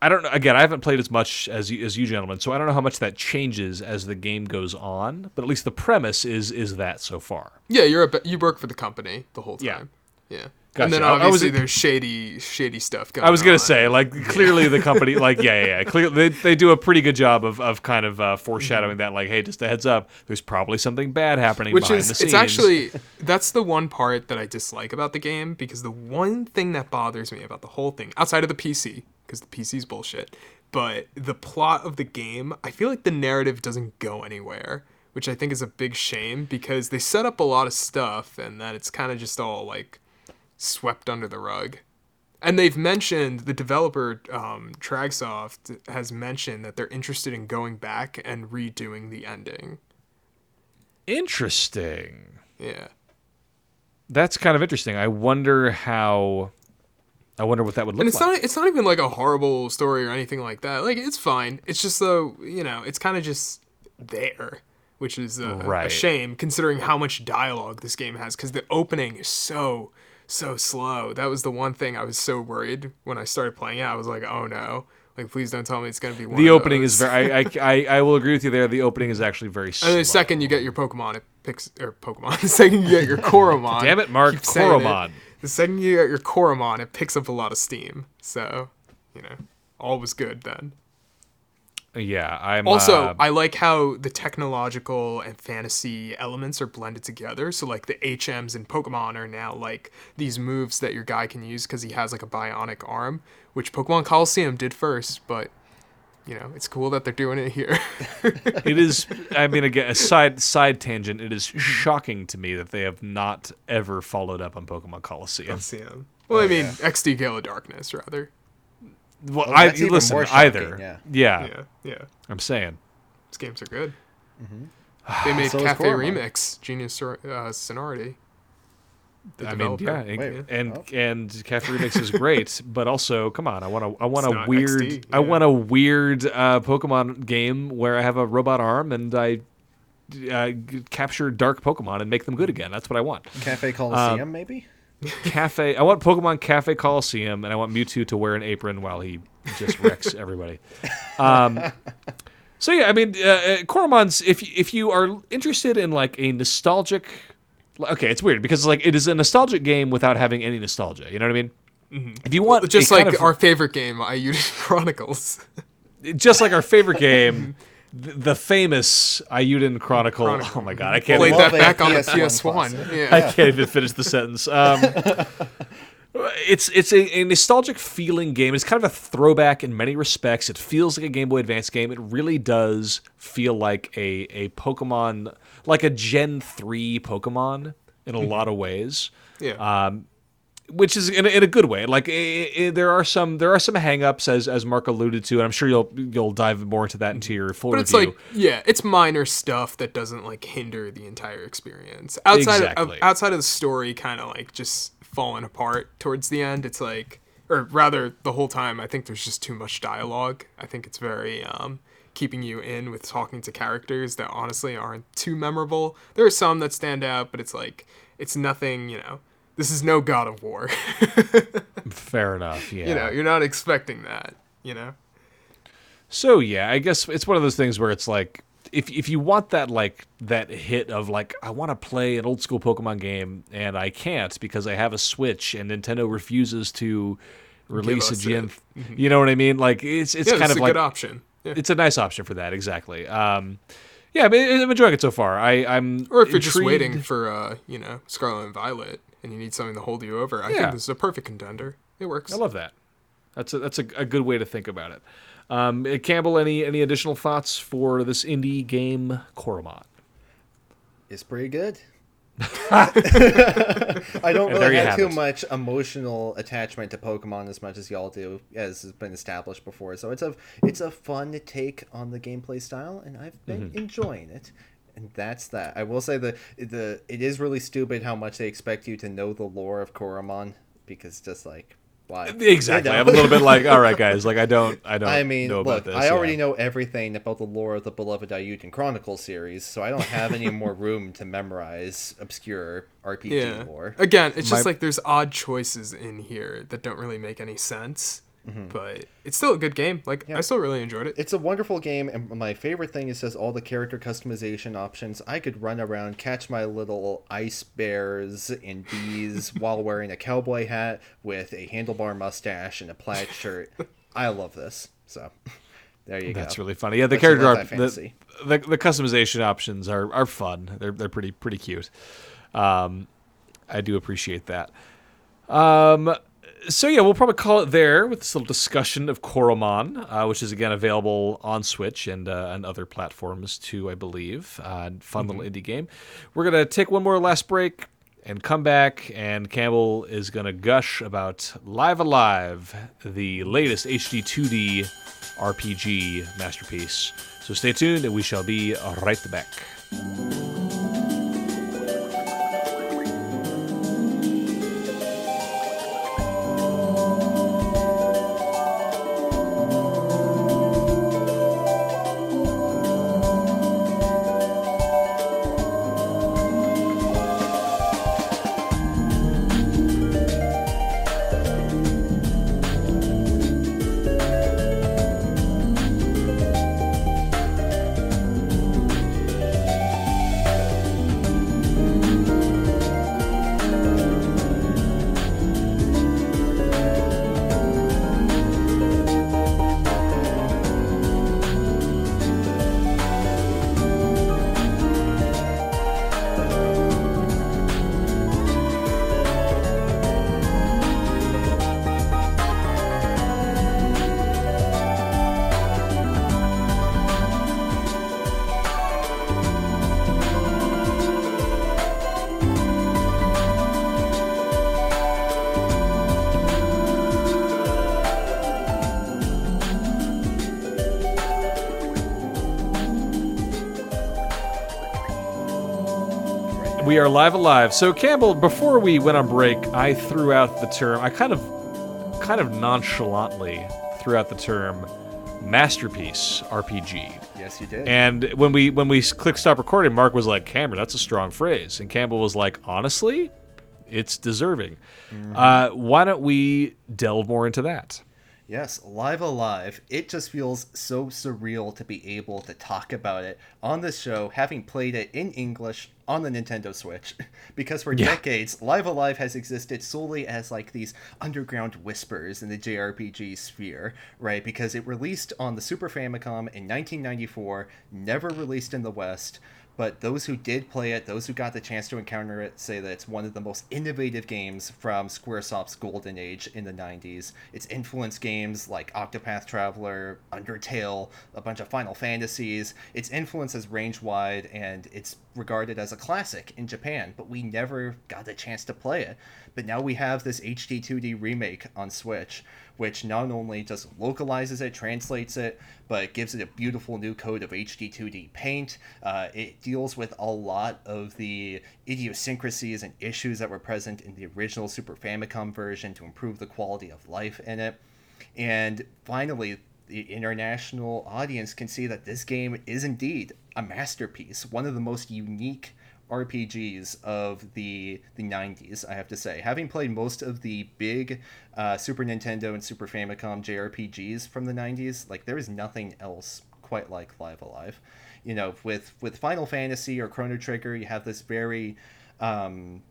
I don't know. Again, I haven't played as much as you, as you gentlemen, so I don't know how much that changes as the game goes on. But at least the premise is is that so far. Yeah, you're a, you work for the company the whole Yeah. time. Yeah. Gotcha. And then I was- obviously there's shady, shady stuff going on. I was gonna say, like, clearly the company, like, yeah, yeah, yeah. Clearly, they, they do a pretty good job of, of kind of uh, foreshadowing that, like, hey, just a heads up, there's probably something bad happening which behind is the scenes. it's actually that's the one part that I dislike about the game because the one thing that bothers me about the whole thing outside of the PC because the PC's bullshit, but the plot of the game, I feel like the narrative doesn't go anywhere, which I think is a big shame because they set up a lot of stuff and then it's kind of just all like swept under the rug. And they've mentioned the developer um, Tragsoft has mentioned that they're interested in going back and redoing the ending. interesting. Yeah. That's kind of interesting. I wonder how. I wonder what that would look like. and it's like. not it's not even like a horrible story or anything like that like it's fine it's just though you know it's kind of just there which is a Right. shame considering how much dialogue this game has because the opening is so so slow that was the one thing i was so worried when i started playing it i was like oh no like please don't tell me it's going to be one the opening is very. I, I, I, I will agree with you there. The opening is actually very. and Slow. then the second you get your pokemon it picks or pokemon the second you get your coromon Damn it, Mark, saying it. Coromon. the second you get your coromon it picks up a lot of steam so you know all was good then Yeah, I'm Also, uh, I like how the technological and fantasy elements are blended together. So, like the HMs in Pokemon are now like these moves that your guy can use because he has like a bionic arm, which Pokemon Colosseum did first. But you know, it's cool that they're doing it here. it is. I mean, again, a side side tangent. It is shocking to me that they have not ever followed up on Pokemon Colosseum. Colosseum. Well, I mean, XD Gale of Darkness rather. Well, Well, I that's even listen more shocking, either. yeah. Yeah, Yeah, yeah. I'm saying. These games are good. They made So Cafe Remix, Genius Sor- uh, Sonority. The I mean, yeah, and Wait, and, oh. and Cafe Remix is great, but also, come on, I want a I want It's a weird, XD, I want a weird uh, Pokemon game where I have a robot arm and I uh, capture dark Pokemon and make them good again. That's what I want. Cafe Coliseum, Um, maybe? Cafe, I want Pokemon Cafe Coliseum, and I want Mewtwo to wear an apron while he just wrecks everybody. Um, so yeah, I mean, uh, uh, Coromon's. If if you are interested in like a nostalgic, okay, it's weird because like it is a nostalgic game without having any nostalgia. You know what I mean? If you want Just like kind of- our favorite game, Eiyuden Chronicles. just like our favorite game, the, the famous Eiyuden Chronicle. Chronicle. Oh my god, I can't. Played that back on the PS1 PS1. Yeah. I can't even finish the sentence. Um, it's it's a, a nostalgic feeling game. It's kind of a throwback in many respects. It feels like a Game Boy Advance game. It really does feel like a a Pokemon, like a Gen three Pokemon in a lot of ways. Yeah. Um, which is in a, in a good way. Like i i there are some there are some hangups as as Mark alluded to, and I'm sure you'll you'll dive more into that into your full but it's review. like yeah, it's minor stuff that doesn't like hinder the entire experience. Outside Exactly. of outside of the story kind of like just falling apart towards the end, it's like or rather the whole time I think there's just too much dialogue. I think it's very um keeping you in with talking to characters that honestly aren't too memorable. There are some that stand out, but it's like it's nothing, you know. This is no God of War. Fair enough. Yeah. you know, you're not expecting that, you know. So yeah, I guess it's one of those things where it's like if if you want that like that hit of like I want to play an old school Pokemon game and I can't because I have a Switch and Nintendo refuses to release a Gen. You know what I mean? Like it's it's Yeah, kind it's of a like good option. Yeah. it's a nice option for that exactly. Um, yeah, but I'm enjoying it so far. I I'm Or if you're just waiting for, uh, you know, Scarlet and Violet, and you need something to hold you over, I Yeah. think this is a perfect contender. It works. I love that. That's a that's a, a good way to think about it. Um, uh, Campbell, any any additional thoughts for this indie game, Coromon? It's pretty good. I don't really you have have too it. much emotional attachment to Pokemon as much as y'all do, as has been established before. So it's a it's a fun take on the gameplay style, and I've been Mm-hmm. enjoying it. And that's that. I will say the the it is really stupid how much they expect you to know the lore of Coromon because just like why Exactly. I'm a little bit like, all right, guys. Like, I don't, I don't. I mean, know about look, this. I already yeah. know everything about the lore of the beloved Eiyuden Chronicle series, so I don't have any more room to memorize obscure RPG Yeah. lore. Again, it's just My- like there's odd choices in here that don't really make any sense. But it's still a good game. Like Yeah. I still really enjoyed it. It's a wonderful game, and my favorite thing is just all the character customization options. I could run around, catch my little ice bears and bees while wearing a cowboy hat with a handlebar mustache and a plaid shirt. I love this. So, there you That's go. That's really funny. Yeah, the character art, the, the the customization options are are fun. They're they're pretty pretty cute. Um, I do appreciate that. Um, so yeah, we'll probably call it there with this little discussion of Coromon, uh, which is again available on Switch and uh, and other platforms too, I believe. Uh, fun little indie game. We're gonna take one more last break and come back, and Campbell is gonna gush about Live a Live, the latest HD 2D RPG masterpiece. So stay tuned, and we shall be right back. Are live a live. So Campbell, before we went on break, I threw out the term. I kind of, kind of nonchalantly threw out the term masterpiece RPG. Yes, you did. And when we when we clicked stop recording, Mark was like, "Cameron, that's a strong phrase," and Campbell was like, "Honestly, it's deserving." Uh, why don't we delve more into that? Yes, Live a Live. It just feels so surreal to be able to talk about it on this show, having played it in English on the Nintendo Switch. because for Yeah. decades, Live a Live has existed solely as like these underground whispers in the JRPG sphere, right? Because it released on the Super Famicom in 1994, never released in the West. But those who did play it, those who got the chance to encounter it, say that it's one of the most innovative games from Squaresoft's golden age in the 90s. It's influenced games like Octopath Traveler, Undertale, a bunch of Final Fantasies. Its influence is range wide and it's regarded as a classic in Japan, but we never got the chance to play it. But now we have this HD 2D remake on Switch, which not only just localizes it, translates it, but gives it a beautiful new coat of HD 2D paint. Uh, it deals with a lot of the idiosyncrasies and issues that were present in the original Super Famicom version to improve the quality of life in it. And finally, the international audience can see that this game is indeed a masterpiece, one of the most unique RPGs of the the 90s, I have to say. Having played most of the big uh, Super Nintendo and Super Famicom JRPGs from the 90s, like there is nothing else quite like Live a Live. You know, with with Final Fantasy or Chrono Trigger, you have this very um,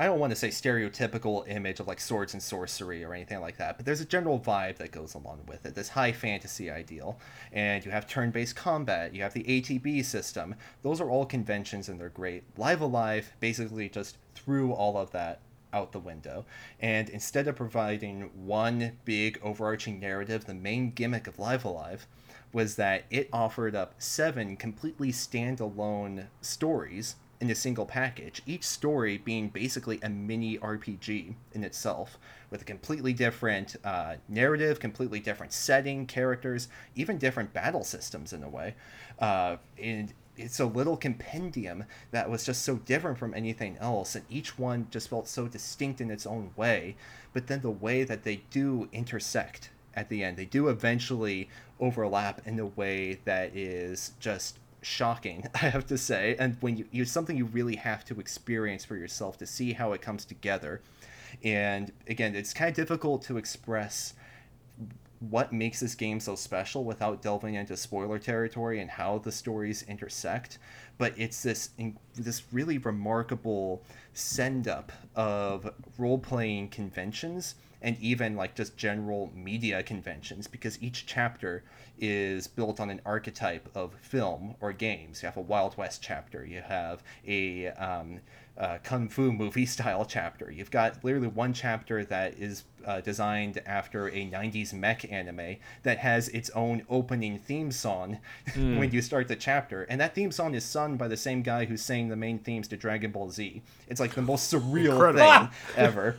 I don't want to say stereotypical image of like swords and sorcery or anything like that, but there's a general vibe that goes along with it. This high fantasy ideal, and you have turn-based combat. You have the ATB system. Those are all conventions, and they're great. Live a Live basically just threw all of that out the window, and instead of providing one big overarching narrative, the main gimmick of Live a Live was that it offered up seven completely standalone stories in a single package, each story being basically a mini RPG in itself, with a completely different uh, narrative, completely different setting, characters, even different battle systems in a way. Uh, and it's a little compendium that was just so different from anything else, and each one just felt so distinct in its own way. But then the way that they do intersect at the end, they do eventually overlap in a way that is just shocking i have to say and when you something you really have to experience for yourself to see how it comes together and again it's kind of difficult to express what makes this game so special without delving into spoiler territory and how the stories intersect. But it's this this really remarkable send up of role playing conventions and even like just general media conventions because each chapter is built on an archetype of film or games. You have a Wild West chapter, you have a um, uh, kung fu movie style chapter. You've got literally one chapter that is uh, designed after a 90s mech anime that has its own opening theme song mm. when you start the chapter. And that theme song is sung by the same guy who sang the main themes to Dragon Ball Z. It's like the most surreal Incredible. thing ever.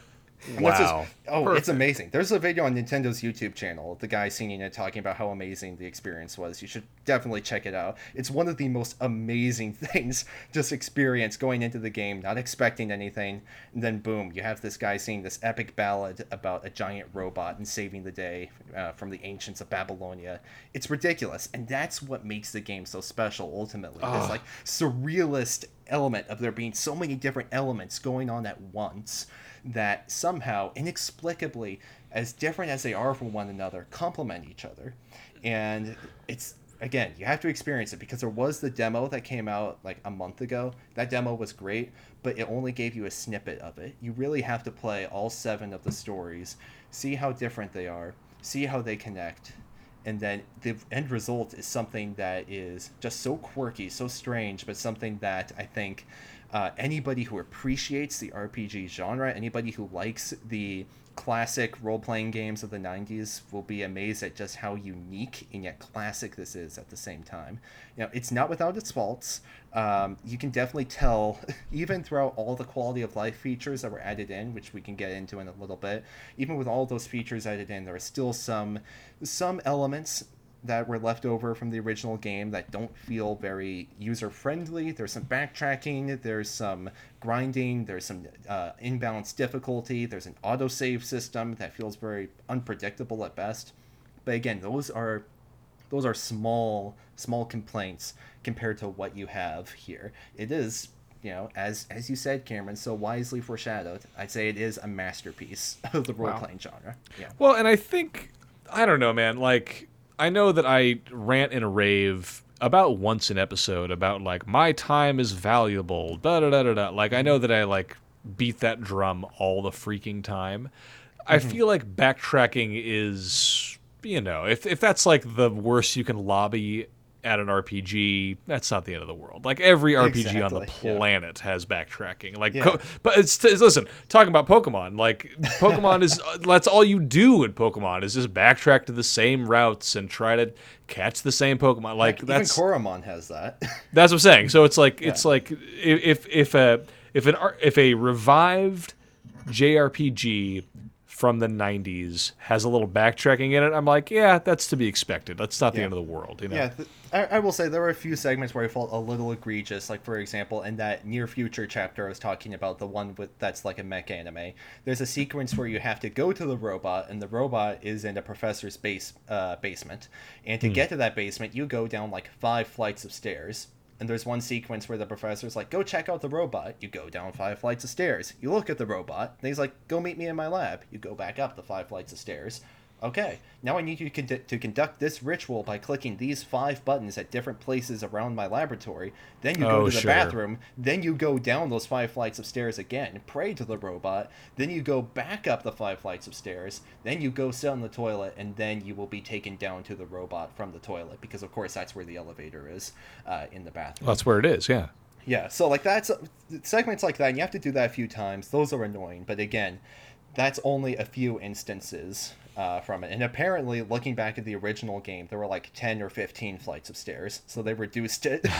Wow. oh, Perfect. it's amazing. There's a video on Nintendo's YouTube channel, the guy singing it, talking about how amazing the experience was. You should definitely check it out. It's one of the most amazing things, just experience going into the game, not expecting anything, and then boom, you have this guy singing this epic ballad about a giant robot and saving the day uh, from the ancients of Babylonia. It's ridiculous, and that's what makes the game so special. Ultimately, oh. this like surrealist element of there being so many different elements going on at once that somehow, inexplicably, as different as they are from one another, complement each other. And it's again, you have to experience it because there was the demo that came out like a month ago. That demo was great, but it only gave you a snippet of it. You really have to play all seven of the stories, see how different they are, see how they connect, and then the end result is something that is just so quirky, so strange, but something that I think uh, anybody who appreciates the RPG genre, anybody who likes the classic role playing games of the 90s will be amazed at just how unique and yet classic this is at the same time. You know, it's not without its faults. Um, you can definitely tell, even throughout all the quality of life features that were added in, which we can get into in a little bit, even with all those features added in, there are still some some elements that were left over from the original game that don't feel very user friendly. There's some backtracking, there's some grinding, there's some uh, imbalanced difficulty, there's an autosave system that feels very unpredictable at best. But again, those are those are small small complaints compared to what you have here. It is you know, as as you said, Cameron, so wisely foreshadowed. I'd say it is a masterpiece of the role playing wow. genre. Yeah. Well, and I think I don't know, man. Like I know that I rant and rave about once an episode about like my time is valuable. Da da da da da. Like I know that I like beat that drum all the freaking time. Mm-hmm. I feel like backtracking is you know if if that's like the worst you can lobby at an RPG, that's not the end of the world. Like every RPG exactly, on the planet yeah. has backtracking. Like, yeah. but it's, it's, listen, talking about Pokemon. Like Pokemon is uh, that's all you do in Pokemon is just backtrack to the same routes and try to catch the same Pokemon. Like, like that's even Coromon has that. that's what I'm saying. So it's like yeah. it's like if if a if an if a revived JRPG from the 90s has a little backtracking in it, I'm like, yeah, that's to be expected. That's not the end of the world, you know. Yeah, th- I, I, will say there were a few segments where I felt a little egregious. Like for example, in that near future chapter I was talking about, the one with that's like a mech anime. There's a sequence where you have to go to the robot, and the robot is in a professor's base uh, basement. And to hmm. get to that basement, you go down like five flights of stairs. And there's one sequence where the professor's like, "Go check out the robot." You go down five flights of stairs. You look at the robot. And he's like, "Go meet me in my lab." You go back up the five flights of stairs Okay, now I need you to conduct this ritual by clicking these five buttons at different places around my laboratory. Then you go oh, to the sure. bathroom. Then you go down those five flights of stairs again, pray to the robot. Then you go back up the five flights of stairs. Then you go sit on the toilet, and then you will be taken down to the robot from the toilet because, of course, that's where the elevator is uh, in the bathroom. Well, that's where it is, yeah. Yeah, so like that's segments like that, and you have to do that a few times. Those are annoying, but again, that's only a few instances uh, from it. And apparently, looking back at the original game, there were like 10 or 15 flights of stairs. So they reduced it.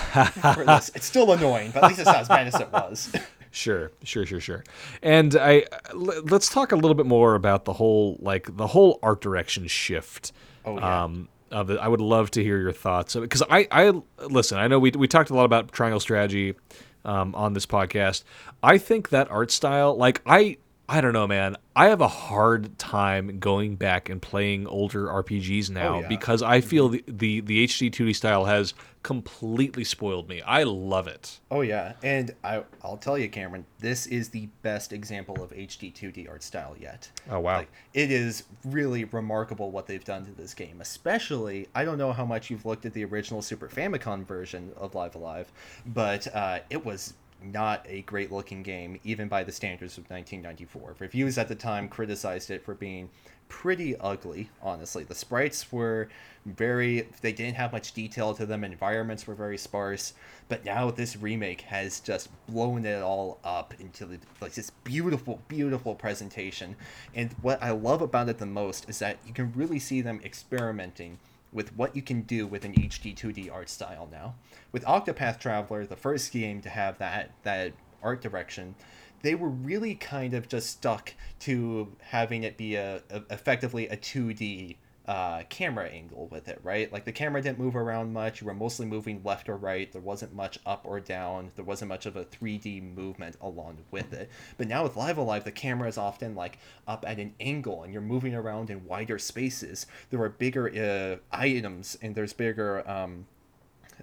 It's still annoying, but at least it's not as bad as it was. Sure, sure, sure, sure. And I let's talk a little bit more about the whole like the whole art direction shift. Oh yeah. Um, of it. I would love to hear your thoughts because I, I listen. I know we we talked a lot about triangle strategy um, on this podcast. I think that art style, like I I don't know, man. I have a hard time going back and playing older RPGs now Oh, yeah. because I feel the, the the HD 2D style has completely spoiled me. I love it. Oh yeah, and I I'll tell you, Cameron, this is the best example of HD 2D art style yet. Oh, wow. Like, it is really remarkable what they've done to this game. Especially, I don't know how much you've looked at the original Super Famicom version of Live a Live, but uh, it was not a great looking game, even by the standards of 1994. Reviews at the time criticized it for being pretty ugly, honestly. The sprites were very, they didn't have much detail to them, environments were very sparse, but now this remake has just blown it all up into like this beautiful, beautiful presentation. And what I love about it the most is that you can really see them experimenting with what you can do with an HD 2D art style now. With Octopath Traveler, the first game to have that that art direction, they were really kind of just stuck to having it be a, a effectively a 2D uh, camera angle with it, right? Like the camera didn't move around much. You were mostly moving left or right. There wasn't much up or down. There wasn't much of a 3D movement along with it. But now with Live a Live, the camera is often like up at an angle and you're moving around in wider spaces. There are bigger uh, items and there's bigger um,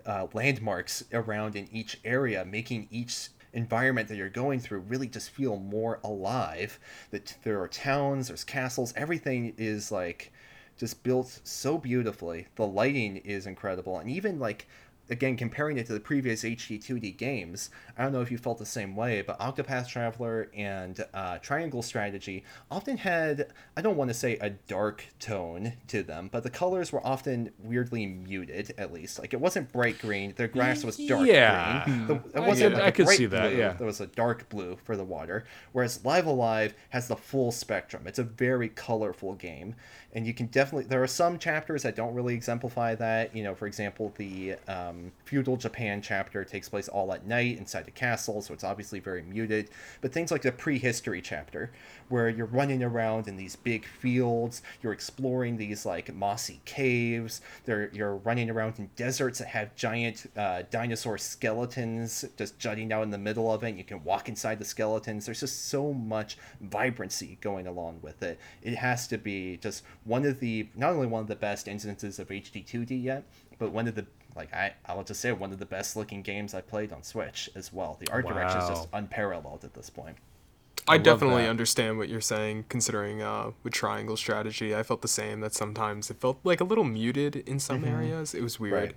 uh, landmarks around in each area, making each environment that you're going through really just feel more alive. That there are towns, there's castles, everything is like just built so beautifully. The lighting is incredible, and even like again comparing it to the previous HD 2D games, I don't know if you felt the same way, but Octopath Traveler and uh, Triangle Strategy often had I don't want to say a dark tone to them, but the colors were often weirdly muted. At least like it wasn't bright green. The grass was dark Yeah. green. The, it I wasn't could- like I could see that, blue. yeah. There was a dark blue for the water, whereas Live a Live has the full spectrum. It's a very colorful game, and you can definitely. There are some chapters that don't really exemplify that. You know, for example, the um, feudal Japan chapter takes place all at night inside the castle, so it's obviously very muted. But things like the prehistory chapter, where you're running around in these big fields, you're exploring these like mossy caves. There, you're running around in deserts that have giant uh, dinosaur skeletons just jutting out in the middle of it. And you can walk inside the skeletons. There's just so much vibrancy going along with it. It has to be just one of the not only one of the best instances of HD 2D yet, but one of the like I I will just say one of the best looking games I played on Switch as well. The art direction is just unparalleled at this point. I, love definitely that. understand what you're saying, considering uh, with triangle strategy, I felt the same. That sometimes it felt like a little muted in some areas. It was weird. Right.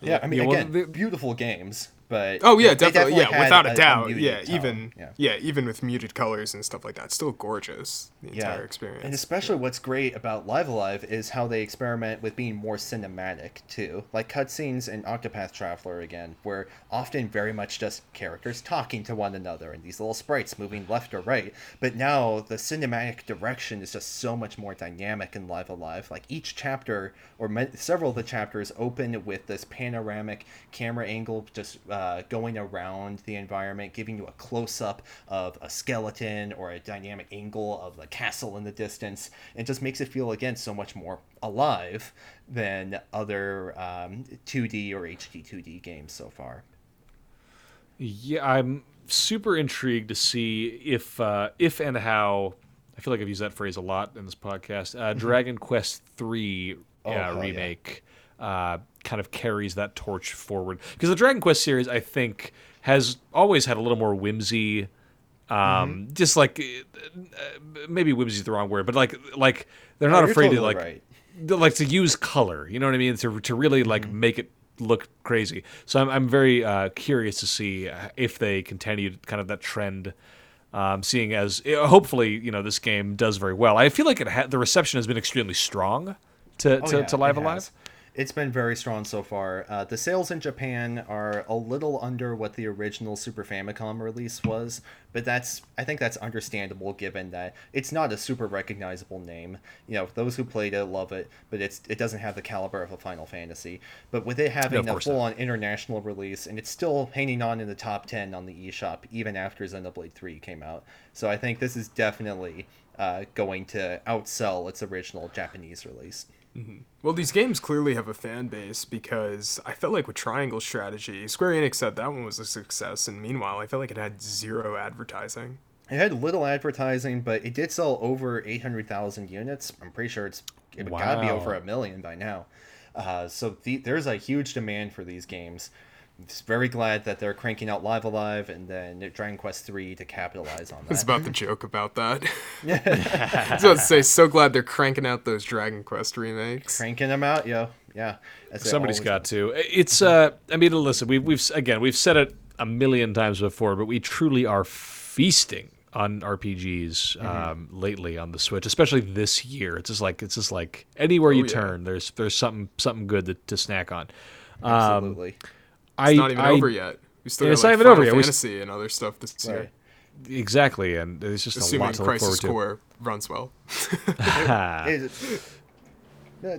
Yeah, I mean, Yeah, well, again, the- beautiful games, but Oh yeah, they definitely. Yeah, without a, doubt. muted yeah, tone. even yeah. even with muted colors and stuff like that, still gorgeous. The yeah. entire experience. And especially what's great about Live a Live is how they experiment with being more cinematic too. Like cutscenes in Octopath Traveler again, were often very much just characters talking to one another and these little sprites moving left or right. But now the cinematic direction is just so much more dynamic in Live a Live. Like each chapter or several of the chapters open with this panoramic camera angle just uh, going around the environment, giving you a close up of a skeleton or a dynamic angle of the castle in the distance. It just makes it feel, again, so much more alive than other um, 2D or HD 2D games so far. Yeah, I'm super intrigued to see if uh, if and how I feel like I've used that phrase a lot in this podcast. Uh, Dragon Quest Three Oh, uh, hell yeah. Uh, kind of carries that torch forward because the Dragon Quest series I think has always had a little more whimsy. Um, Mm-hmm. just like uh, maybe whimsy is the wrong word, but like like they're No, not afraid to like right. to, like to use color. You know what I mean? To to really like Mm-hmm. make it look crazy. So I'm I'm very uh, curious to see uh, if they continue kind of that trend. Um, seeing as uh, hopefully you know this game does very well. I feel like it ha- the reception has been extremely strong to Oh, to, yeah, to Live a Live. has. It's been very strong so far. Uh, the sales in Japan are a little under what the original Super Famicom release was, but that's I think that's understandable given that it's not a super recognizable name. You know, those who played it love it, but it's it doesn't have the caliber of a Final Fantasy. But with it having a full-on international release, and it's still hanging on in the top ten on the eShop even after Xenoblade Three came out. So I think this is definitely uh, going to outsell its original Japanese release. Well, these games clearly have a fan base because I felt like with Triangle Strategy, Square Enix said that one was a success, and meanwhile, I felt like it had zero advertising. It had little advertising, but it did sell over 800,000 units. I'm pretty sure it's it wow. got to be over a million by now. Uh, so the, there's a huge demand for these games. I'm just very glad that they're cranking out Live a Live and then Dragon Quest three to capitalize on that. I was about to joke about that. I was about to say, so glad they're cranking out those Dragon Quest remakes. Cranking them out, yo, yeah. Somebody's got to. It's uh, I mean, listen, we've we've again we've said it a million times before, but we truly are feasting on RPGs mm-hmm. um, lately on the Switch, especially this year. It's just like it's just like anywhere you oh, yeah. turn, there's there's something something good to, to snack on. Um, Absolutely. It's I, not even I, over yet. We still it's got, like, not even Final over yet. Fantasy and other stuff this right. year. Exactly, and it's just Assuming a lot to Crisis look forward to. runs well.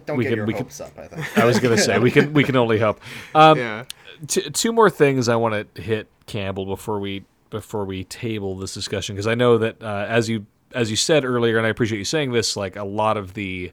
don't we get can, your we hopes can, up. I think. I was gonna say we can we can only hope. Um, yeah. T- two more things I want to hit Campbell before we before we table this discussion because I know that uh, as you as you said earlier, and I appreciate you saying this, like a lot of the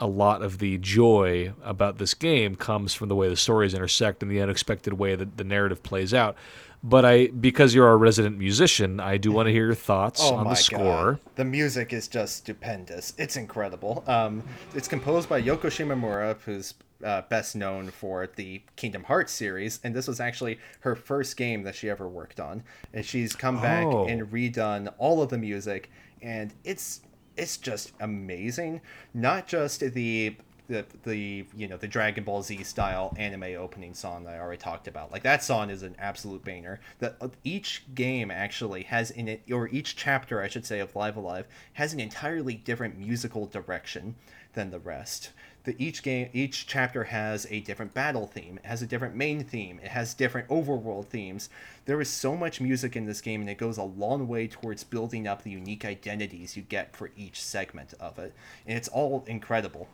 a lot of the joy about this game comes from the way the stories intersect and the unexpected way that the narrative plays out. But I, because you're a resident musician, I do want to hear your thoughts oh on the score. God. The music is just stupendous. It's incredible. Um, it's composed by Yoko Shimomura, who's uh, best known for the Kingdom Hearts series, and this was actually her first game that she ever worked on. And she's come back oh. and redone all of the music, and it's it's just amazing. Not just the the the you know the Dragon Ball Z style anime opening song that I already talked about. Like that song is an absolute banger. That uh, each game actually has in it, or each chapter I should say of Live a Live has an entirely different musical direction than the rest the each game each chapter has a different battle theme. It has a different main theme. It has different overworld themes. There is so much music in this game and it goes a long way towards building up the unique identities you get for each segment of it. And it's all incredible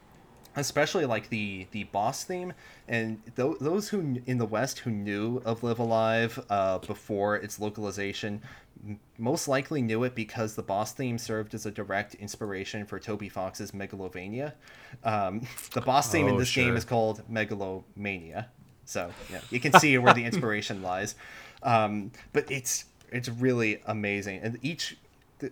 especially like the the boss theme and th- those who in the west who knew of live a live uh, before its localization most likely knew it because the boss theme served as a direct inspiration for Toby Fox's Megalovania. Um, the boss theme oh, in this sure. game is called Megalomania, so yeah, you can see where the inspiration lies. Um, but it's it's really amazing, and each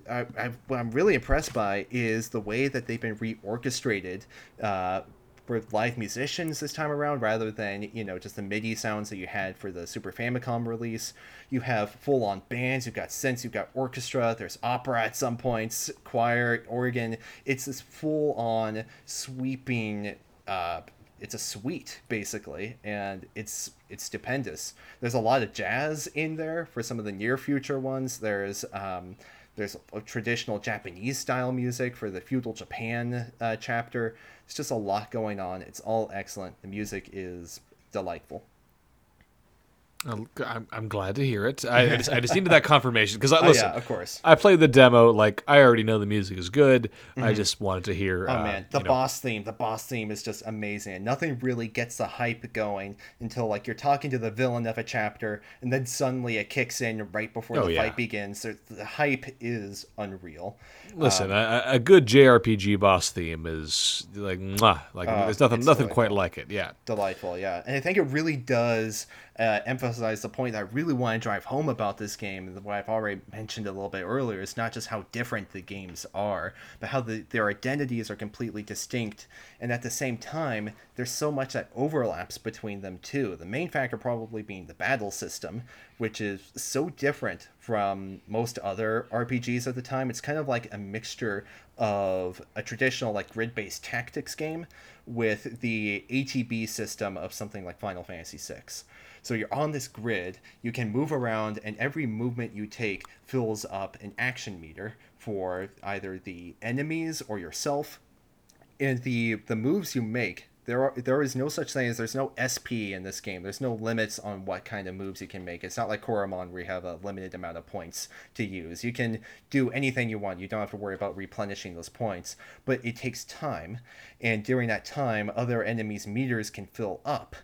I, I, what I'm really impressed by is the way that they've been reorchestrated uh, with live musicians this time around rather than you know just the MIDI sounds that you had for the Super Famicom release. You have full on bands, you've got synths, you've got orchestra, there's opera at some points, choir, organ. It's this full on sweeping. Uh, it's a suite basically, and it's it's stupendous. There's a lot of jazz in there for some of the near future ones. There's um, there's traditional Japanese style music for the feudal Japan uh, chapter. It's just a lot going on. It's all excellent. The music is delightful. I'm, I'm glad to hear it. I, I, just, I just needed that confirmation because I listen. Oh, yeah, of course. I played the demo. Like I already know the music is good. Mm-hmm. I just wanted to hear. Oh uh, man, the boss know. theme. The boss theme is just amazing. Nothing really gets the hype going until like you're talking to the villain of a chapter, and then suddenly it kicks in right before oh, the yeah. fight begins. So the hype is unreal. Listen, um, a, a, good JRPG boss theme is like mwah, like uh, there's nothing nothing delightful. quite like it. Yeah, delightful. Yeah, and I think it really does uh, emphasize the point I really want to drive home about this game, and what I've already mentioned a little bit earlier, is not just how different the games are, but how the, their identities are completely distinct, and at the same time, there's so much that overlaps between them too. The main factor probably being the battle system, which is so different from most other RPGs at the time. It's kind of like a mixture of a traditional like grid-based tactics game with the ATB system of something like Final Fantasy VI. So you're on this grid, you can move around, and every movement you take fills up an action meter for either the enemies or yourself. And the the moves you make, there are there is no such thing as there's no SP in this game. There's no limits on what kind of moves you can make. It's not like Coromon where you have a limited amount of points to use. You can do anything you want. You don't have to worry about replenishing those points. But it takes time, and during that time, other enemies' meters can fill up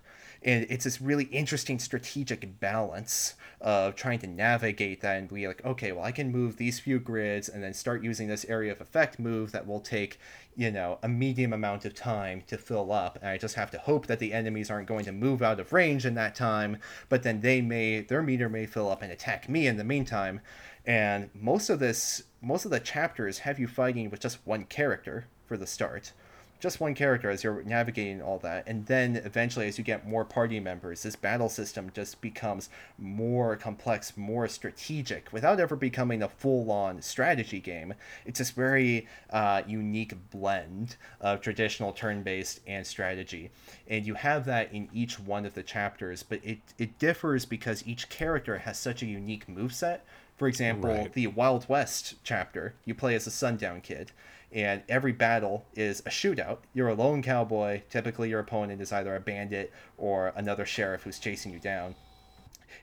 and it's this really interesting strategic balance of trying to navigate that and be like okay well i can move these few grids and then start using this area of effect move that will take you know a medium amount of time to fill up. And i just have to hope that the enemies aren't going to move out of range in that time but then they may their meter may fill up and attack me in the meantime. And most of this most of the chapters have you fighting with just one character for the start just one character as you're navigating all that. And then eventually as you get more party members this battle system just becomes more complex more strategic without ever becoming a full-on strategy game. It's this very uh, unique blend of traditional turn-based and strategy. And you have that in each one of the chapters but it, it differs because each character has such a unique move set for example, Right. the Wild West chapter, you play as a sundown kid, and every battle is a shootout. You're a lone cowboy. Typically, your opponent is either a bandit or another sheriff who's chasing you down.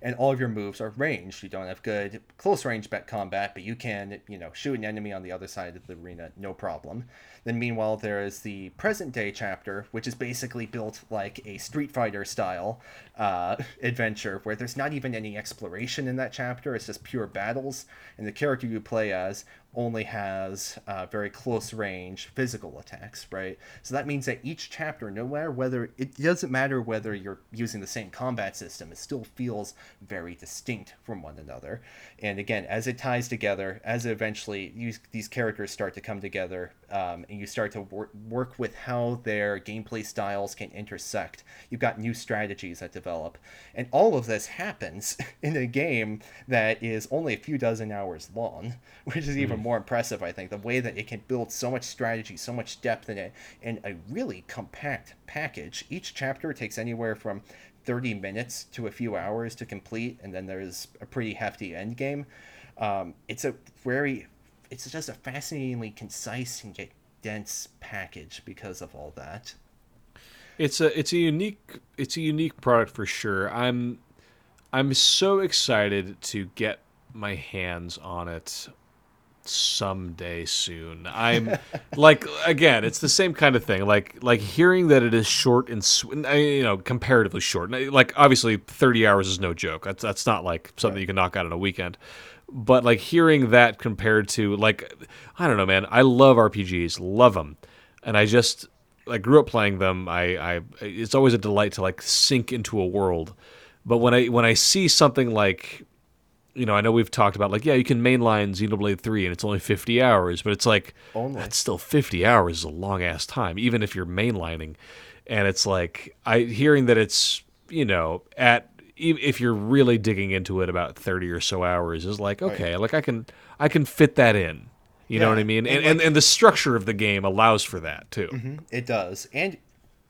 And all of your moves are ranged. You don't have good close range combat, but you can, you know, shoot an enemy on the other side of the arena, no problem. Then, meanwhile, there is the present day chapter, which is basically built like a Street Fighter style uh, adventure, where there's not even any exploration in that chapter. It's just pure battles, and the character you play as only has uh, very close range physical attacks, right? So that means that each chapter, no matter whether it doesn't matter whether you're using the same combat system, it still feels very distinct from one another. And again, as it ties together, as eventually you, these characters start to come together, um, and you start to wor- work with how their gameplay styles can intersect, you've got new strategies that develop, and all of this happens in a game that is only a few dozen hours long, which is even more impressive, I think. The way that it can build so much strategy, so much depth in it, in a really compact package. Each chapter takes anywhere from 30 minutes to a few hours to complete, and then there's a pretty hefty end game. Um, it's a very, it's just a fascinatingly concise and yet dense package because of all that. It's a it's a unique it's a unique product for sure. I'm I'm so excited to get my hands on it someday soon. I'm like again, it's the same kind of thing. Like like hearing that it is short and sw- you know comparatively short. Like obviously 30 hours is no joke. That's that's not like something you can knock out in a weekend. But like hearing that compared to like I don't know, man. I love RPGs, love them, and I just I grew up playing them. I, I it's always a delight to like sink into a world. But when I when I see something like you know, I know we've talked about like, yeah, you can mainline Xenoblade 3 and it's only 50 hours, but it's like Only. that's still 50 hours is a long ass time, even if you're mainlining. And it's like I hearing that it's, you know, at if you're really digging into it about 30 or so hours is like, okay, like I can I can fit that in. You know what I mean? and And, and and the structure of the game allows for that too. Mm-hmm. It does. And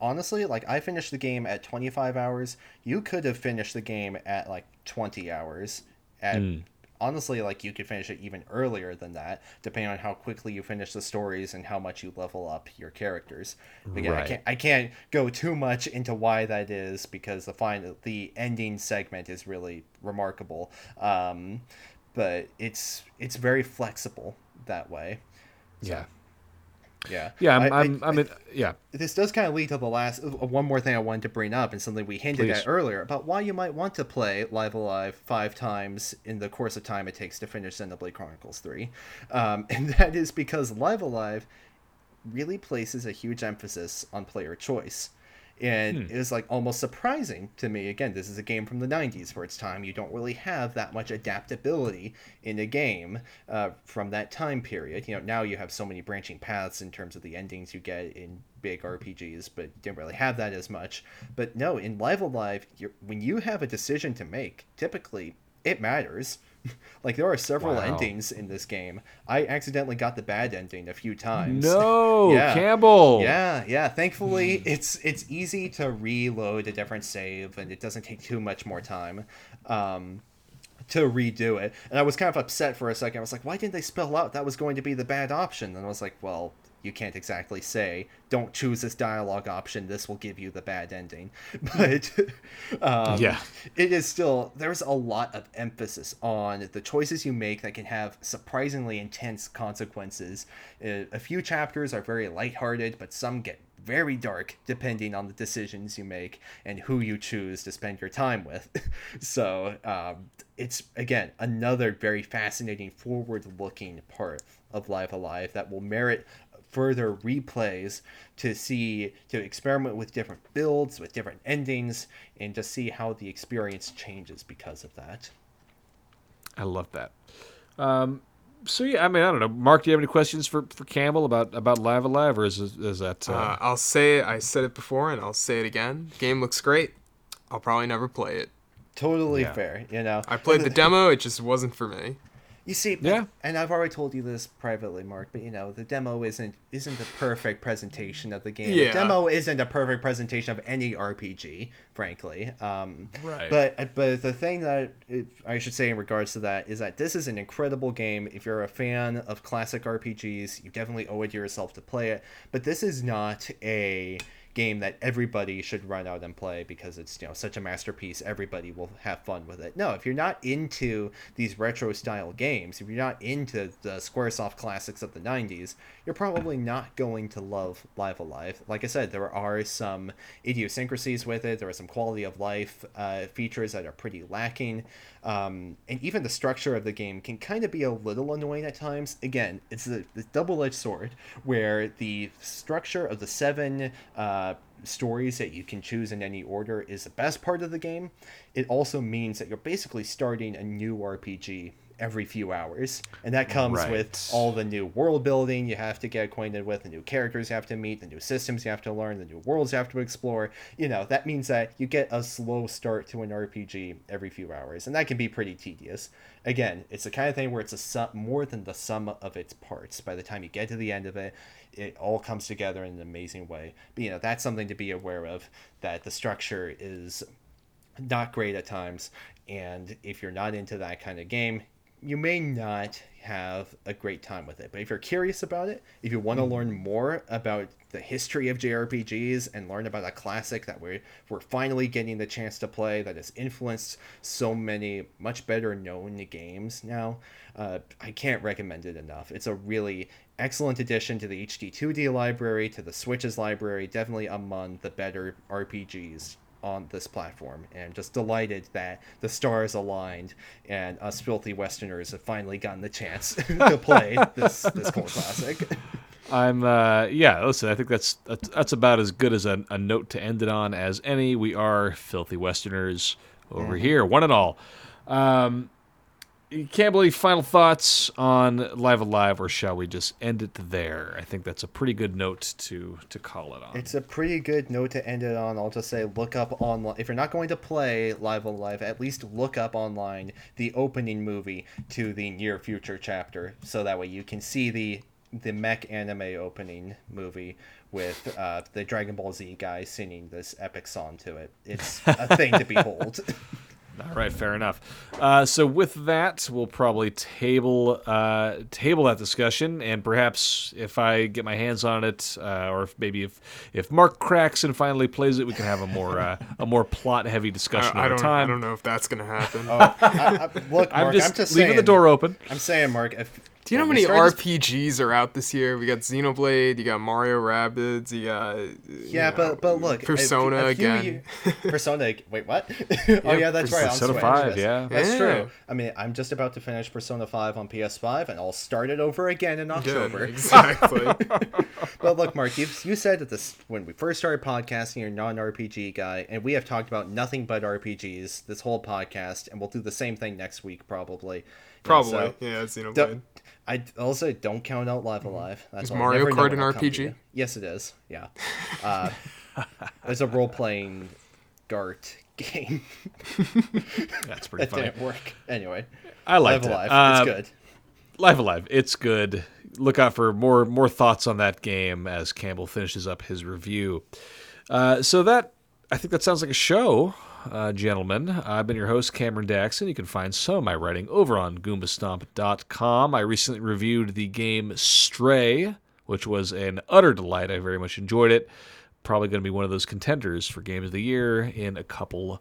honestly, like I finished the game at 25 hours. You could have finished the game at like 20 hours. At Hmm. honestly, like you could finish it even earlier than that, depending on how quickly you finish the stories and how much you level up your characters. Again, I Right. can't I can't go too much into why that is because the final the ending segment is really remarkable. Um, but it's it's very flexible that way. Yeah. Yeah. Yeah, I'm, I- I- I'm, I'm in, yeah. this does kind of lead to the last uh, one more thing I wanted to bring up and something we hinted Please. at earlier about why you might want to play Live a Live five times in the course of time it takes to finish Xenoblade Chronicles 3. Um, and that is because Live a Live really places a huge emphasis on player choice. And it was like almost surprising to me. Again, this is a game from the 90s for its time. You don't really have that much adaptability in a game uh, from that time period. You know, now you have so many branching paths in terms of the endings you get in big RPGs, but didn't really have that as much. But no, in Live a Live, you're, when you have a decision to make, typically it matters. like there are several Wow. endings in this game. I accidentally got the bad ending a few times. No, Yeah. Campbell. Yeah, yeah. Thankfully, it's it's easy to reload a different save, and it doesn't take too much more time um, to redo it. And I was kind of upset for a second. I was like, why didn't they spell out that was going to be the bad option? And I was like, well, you can't exactly say, don't choose this dialogue option. This will give you the bad ending. But um, Yeah. it is still there's a lot of emphasis on the choices you make that can have surprisingly intense consequences. Uh, a few chapters are very lighthearted, but some get very dark depending on the decisions you make and who you choose to spend your time with. so um, it's again another very fascinating, forward-looking part of Live a Live that will merit further replays to see to experiment with different builds with different endings and just see how the experience changes because of that I love that. So yeah, I mean, I don't know. Marc, do you have any questions for, for Campbell about about Live a Live, or is is that? Uh, Uh, I'll say. I said it before, and I'll say it again. Game looks great. I'll probably never play it. Totally Yeah. fair, you know. I played the demo. It just wasn't for me. You see, Yeah. and I've already told you this privately, Marc, but you know, the demo isn't isn't the perfect presentation of the game. Yeah. The demo isn't a perfect presentation of any RPG, frankly. Um, Right. But but the thing that I should say in regards to that is that this is an incredible game. If you're a fan of classic RPGs, you definitely owe it to yourself to play it. But this is not a game that everybody should run out and play because it's you know such a masterpiece everybody will have fun with it. No if you're not into these retro style games if you're not into the squaresoft classics of the 90s you're probably not going to love live a live. Like i said there are some idiosyncrasies with it. There are some quality of life uh, features that are pretty lacking um, and even the structure of the game can kind of be a little annoying at times. Again it's a, a double-edged sword where the structure of the seven uh, stories that you can choose in any order is the best part of the game. It also means that you're basically starting a new rpg every few hours. And that comes Right. with all the new world building you have to get acquainted with the new characters you have to meet the new systems you have to learn the new worlds you have to explore. You know that means that you get a slow start to an rpg every few hours and that can be pretty tedious. Again it's the kind of thing where it's a sum more than the sum of its parts. By the time you get to the end of it it all comes together in an amazing way. But you know that's something to be aware of that the structure is not great at times. And if you're not into that kind of game you may not have a great time with it but if you're curious about it if you want to learn more about the history of jrpgs and learn about a classic that we're, we're finally getting the chance to play that has influenced so many much better known games now uh, i can't recommend it enough. It's a really excellent addition to the hd2d library to the switches library definitely among the better rpgs on this platform and just delighted that the stars aligned and us filthy westerners have finally gotten the chance to play this this cult classic I'm uh yeah, listen, I think that's that's, that's about as good as a, a note to end it on as any. We are filthy westerners over here, one and all. Um Campbell, believe final thoughts on Live a Live, or shall we just end it there? I think that's a pretty good note to to call it on. it's a pretty good note to end it on i'll just say look up online if you're not going to play live a live at least look up online the opening movie to the near future chapter so that way you can see the the mech anime opening movie with uh, the Dragon Ball Z guy singing this epic song to it. It's a thing to behold. All right, fair enough. Uh, so with that, we'll probably table uh, table that discussion, and perhaps if I get my hands on it, uh, or if maybe if if Marc cracks and finally plays it, we can have a more uh, a more plot heavy discussion I, I over don't. time. I don't know if that's gonna happen. I, I, look, Marc, I'm I'm just, just, leaving saying, the door open. I'm saying, Marc, if Do you know how many we started this- RPGs are out this year? We got Xenoblade, you got Mario Rabbids, you got you Yeah, know, but but look, Persona a few again. year- Persona. Wait, what? oh yeah, that's right. on Persona 5, yeah. that's Yeah. true. I mean, I'm just about to finish Persona 5 on PS5, and I'll start it over again in Yeah, October. exactly. But look, Marc, you you said that this when we first started podcasting, you're not an RPG guy, and we have talked about nothing but RPGs this whole podcast, and we'll do the same thing next week probably. Probably. so- yeah, Xenoblade. Don't, I also don't count out Live a Live. That's Is why I Mario never Kart an I'll come to RPG? Yes, it is. Yeah, uh, it's a role playing Dart game. That's pretty That funny. didn't work. Anyway, I like Live it. Alive. Uh, it's good. Live a Live, it's good. Look out for more more thoughts on that game as Campbell finishes up his review. Uh, so that I think that sounds like a show, uh, gentlemen. I've been your host, Cameron Daxon. You can find some of my writing over on goombastomp.com. I recently reviewed the game Stray, which was an utter delight. I very much enjoyed it. Probably going to be one of those contenders for Game of the Year in a couple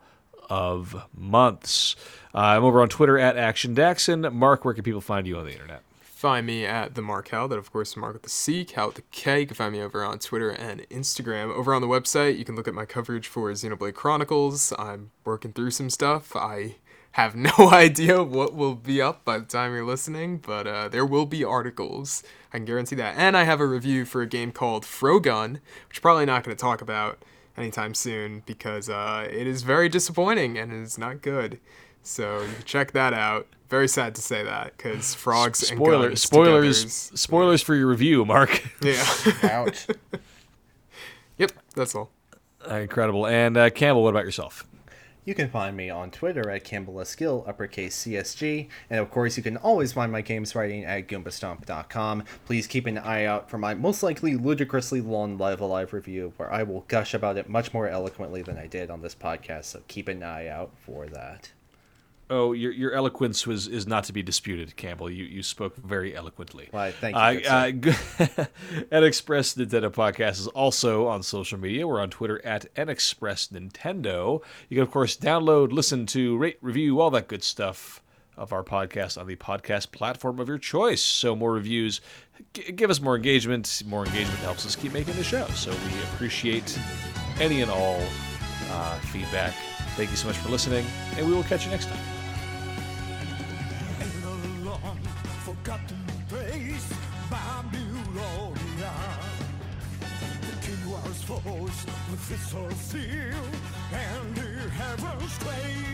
of months. Uh, I'm over on Twitter at Action Daxon. Marc, where can people find you on the internet? Find me at the Marc Kal, that of course Marc with the C, Kal with the K. You can find me over on Twitter and Instagram. Over on the website, you can look at my coverage for Xenoblade Chronicles. I'm working through some stuff. I have no idea what will be up by the time you're listening, but uh, there will be articles. I can guarantee that. And I have a review for a game called Frogun, which I'm probably not going to talk about anytime soon because uh, it is very disappointing and it is not good. So you can check that out. Very sad to say that because frogs and Spoiler, guns spoilers, together is- spoilers for your review, Marc. Yeah. Ouch. yep. That's all. Incredible. And uh, Campbell, what about yourself? You can find me on Twitter at Campbell Skill, uppercase CSG, and of course you can always find my games writing at goombastomp.com. Please keep an eye out for my most likely ludicrously long Live a Live review, where I will gush about it much more eloquently than I did on this podcast, so keep an eye out for that. Oh, your your eloquence was is not to be disputed, Campbell. You you spoke very eloquently. Why, thank you, Uh, uh, NXpress Nintendo Podcast is also on social media. We're on Twitter at NXpress Nintendo. You can of course download, listen to, rate, review, all that good stuff of our podcast on the podcast platform of your choice. So more reviews, g- give us more engagement. More engagement helps us keep making the show. So we appreciate any and all uh, feedback. Thank you so much for listening, and we will catch you next time. With this soul seal, and he heaven straight to do